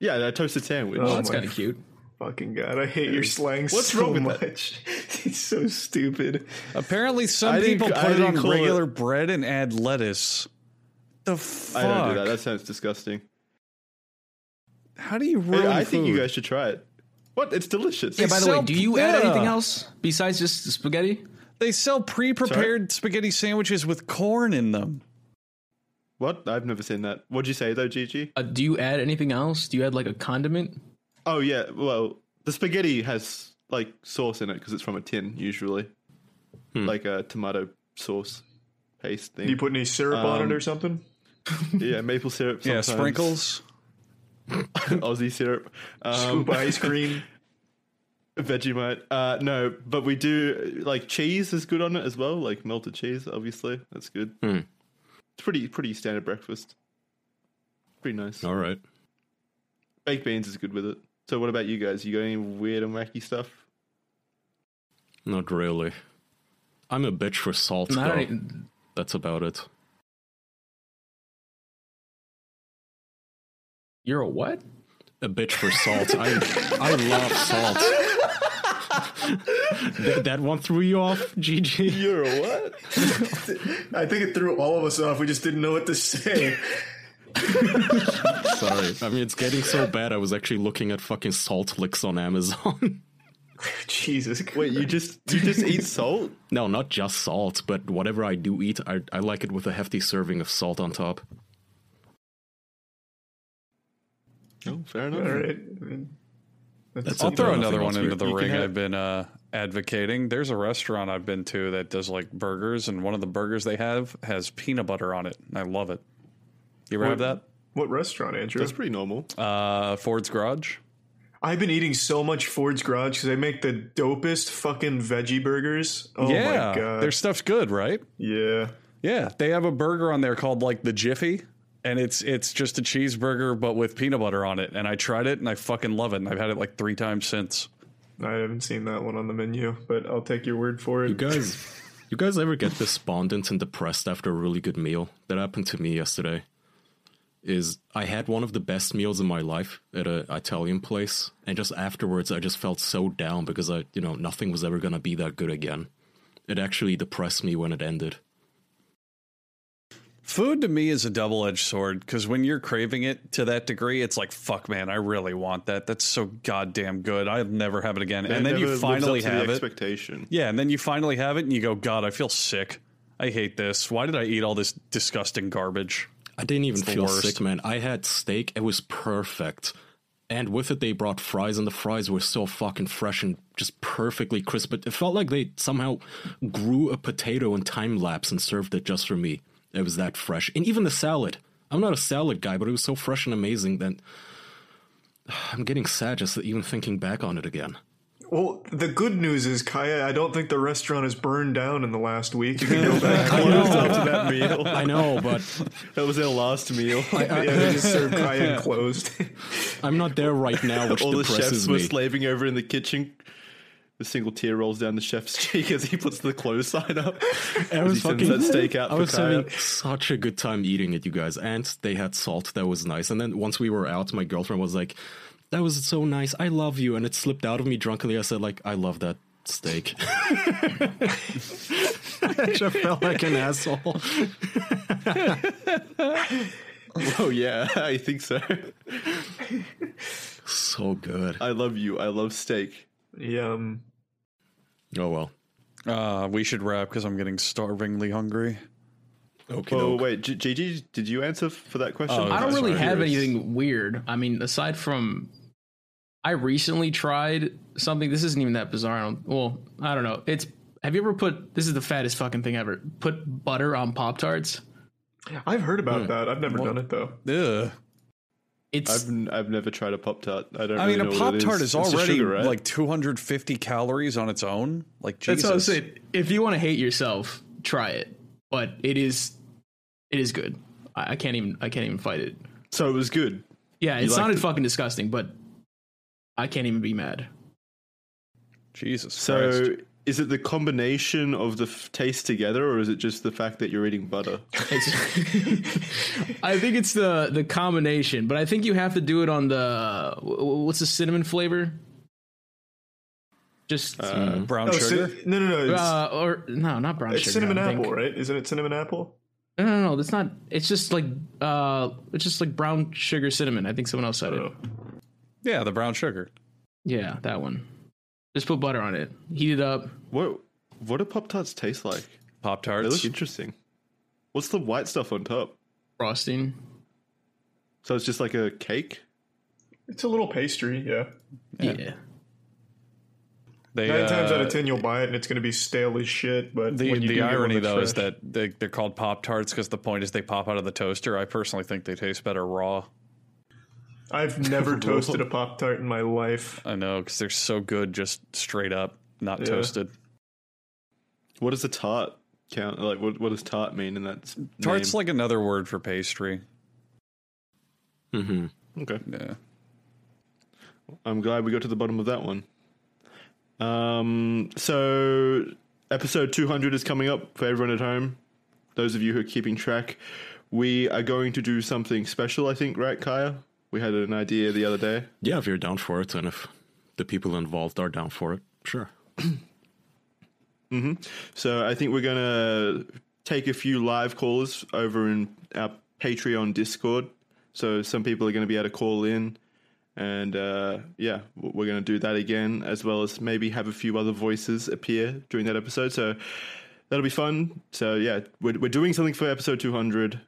yeah, a toasted sandwich. Oh That's my kind of cute. Fucking god, I hate your slang What's so wrong with that? much. it's so stupid. Apparently, some I didn't- people I put it on call it- regular bread and add lettuce. The fuck? I don't do that. That sounds disgusting. How do you Hey, ruin I think you guys should try it. What? It's delicious. Yeah, by the way, do you add anything else besides just spaghetti? They sell pre-prepared spaghetti sandwiches with corn in them. What? I've never seen that. What'd you say though, GG? Uh, do you add anything else? Do you add like a condiment? Oh yeah. Well, the spaghetti has like sauce in it because it's from a tin usually, like a tomato sauce paste thing. Do you put any syrup on Um, it or something? yeah, maple syrup. Yeah, sprinkles. Aussie syrup. Um, Scoop ice cream. Vegemite. Uh, no, but we do like cheese is good on it as well. Like melted cheese, obviously, that's good. Hmm. It's pretty pretty standard breakfast. Pretty nice. All right. Baked beans is good with it. So, what about you guys? You got any weird and wacky stuff? Not really. I'm a bitch for salt, I though. don't That's about it. You're a what? A bitch for salt. I I love salt. Th- that one threw you off, GG. You're a what? I think it threw all of us off. We just didn't know what to say. Sorry. I mean, it's getting so bad. I was actually looking at fucking salt licks on Amazon. Jesus. Christ. Wait, you just you just eat salt? no, not just salt, but whatever I do eat, I, I like it with a hefty serving of salt on top. Oh, fair enough. right. I mean, that's That's I'll throw another one into the ring have- I've been uh, advocating. There's a restaurant I've been to that does like burgers, and one of the burgers they have has peanut butter on it. and I love it. You ever have that? What restaurant, Andrew? That's pretty normal. Uh, Ford's Garage. I've been eating so much Ford's Garage because they make the dopest fucking veggie burgers. Oh yeah, my god. their stuff's good, right? yeah. Yeah, they have a burger on there called like the Jiffy, and it's it's just a cheeseburger but with peanut butter on it. And I tried it and I fucking love it. And I've had it like three times since. I haven't seen that one on the menu, but I'll take your word for it. You guys, you guys ever get despondent and depressed after a really good meal? That happened to me yesterday. Is I had one of the best meals in my life at a Italian place, and just afterwards I just felt so down because I, you know, nothing was ever gonna be that good again. It actually depressed me when it ended. Food to me is a double edged sword because when you're craving it to that degree, it's like, fuck, man, I really want that. That's so goddamn good. I'll never have it again. and then you finally up the have it. Yeah, and then you finally have it and you go, God, I feel sick. I hate this. Why did I eat all this disgusting garbage? I didn't even feel worst. sick, man. I had steak. It was perfect. And with it, they brought fries, and the fries were so fucking fresh and just perfectly crisp. But it felt like they somehow grew a potato in time lapse and served it just for me. It was that fresh. And even the salad. I'm not a salad guy, but it was so fresh and amazing that I'm getting sad just even thinking back on it again. Well, the good news is, Kaya, I don't think the restaurant has burned down in the last week. You can go back. Closed after that meal. I know, but That was their last meal. yeah, they just served Kaya closed. I'm not there right now, which All the depresses chefs were slaving over in the kitchen. The single tear rolls down the chef's cheek as he puts the clothes sign up. I As he sends that steak out I was Kaya. having such a good time eating it, you guys. And they had salt that was nice. And then once we were out, my girlfriend was like, "That was so nice. I love you." And it slipped out of me drunkenly. I said, "Like I love that steak." I just felt like an asshole. Oh yeah, I think so. So good. I love you. I love steak. Yum. Oh well. Uh, we should wrap because I'm getting starvingly hungry. Okay. Oh wait, G- GG, did you answer for that question? Oh, I don't really right. have anything weird. I mean, aside from, I recently tried something. This isn't even that bizarre. I don't, well, I don't know. It's. Have you ever put? This is the fattest fucking thing ever. Put butter on Pop Tarts. I've heard about that. I've never done it though. Ugh. It's. I've n- I've never tried a pop tart. I don't. I really mean, know a Pop Tart is. is already sugar, right? like 250 calories on its own. Like, Jesus. that's what I'm saying. If you want to hate yourself, try it. But it is, it is good. I, I can't even. I can't even fight it. So it was good. Yeah, it You liked sounded it? fucking disgusting, but I can't even be mad. Jesus So Christ. is it the combination of the f- taste together, or is it just the fact that you're eating butter? I think it's the the combination, but I think you have to do it on the wh- wh- what's the cinnamon flavor? Just uh, Brown Oh, sugar? ci- no, no, no. It's, or no, not brown it's sugar. cinnamon I think. apple, right? Isn't it cinnamon apple? No, no, no, that's not. It's just like uh, it's just like brown sugar cinnamon. I think someone else said it. Yeah, the brown sugar. Yeah, that one. Just put butter on it. Heat it up. What what do pop tarts taste like? Pop They look Tarts. interesting. What's the white stuff on top? Frosting. So it's just like a cake. It's a little pastry, yeah. Yeah. They, Nine times uh, out of ten, you'll buy it and it's going to be stale as shit. But The, when you the do irony, that's though, is that they, they're called Pop Tarts because the point is they pop out of the toaster. I personally think they taste better raw. I've never toasted a pop tart in my life. I know because they're so good, just straight up, not Yeah. toasted. What does a tart count? Like what what does tart mean in that s- Tart's name? like another word for pastry. Mm hmm. okay. Yeah. I'm glad we got to the bottom of that one. Um, so episode 200 is coming up for everyone at home. Those of you who are keeping track, we are going to do something special. I think, right, Kaya? We had an idea the other day. Yeah, if you're down for it, and if the people involved are down for it, sure. So I think we're going to take a few live calls over in our Patreon Discord. So some people are going to be able to call in. And uh, yeah, we're going to do that again, as well as maybe have a few other voices appear during that episode. So that'll be fun. So yeah, we're, we're doing something for episode 200.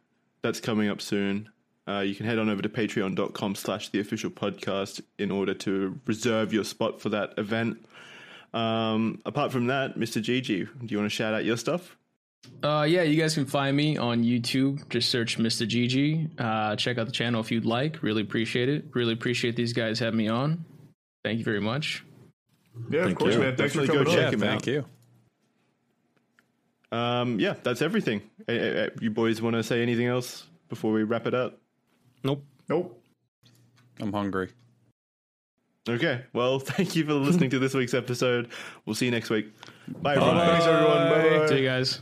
That's coming up soon. Uh, you can head on over to patreon.com slash the official podcast in order to reserve your spot for that event. Um, apart from that, MistaGG, do you want to shout out your stuff? Uh, yeah, you guys can find me on YouTube. Just search MistaGG. Uh, check out the channel if you'd like. Really appreciate it. Really appreciate these guys having me on. Thank you very much. Yeah, of course, you. man. Thanks for Definitely go coming check on. him Thank out. you. Um, yeah, that's everything. Uh, uh, you boys want to say anything else before we wrap it up? Nope. Nope. I'm hungry. Okay, well, thank you for listening to this week's episode. We'll see you next week. Bye, everyone. Thanks, everyone. Bye. See you guys.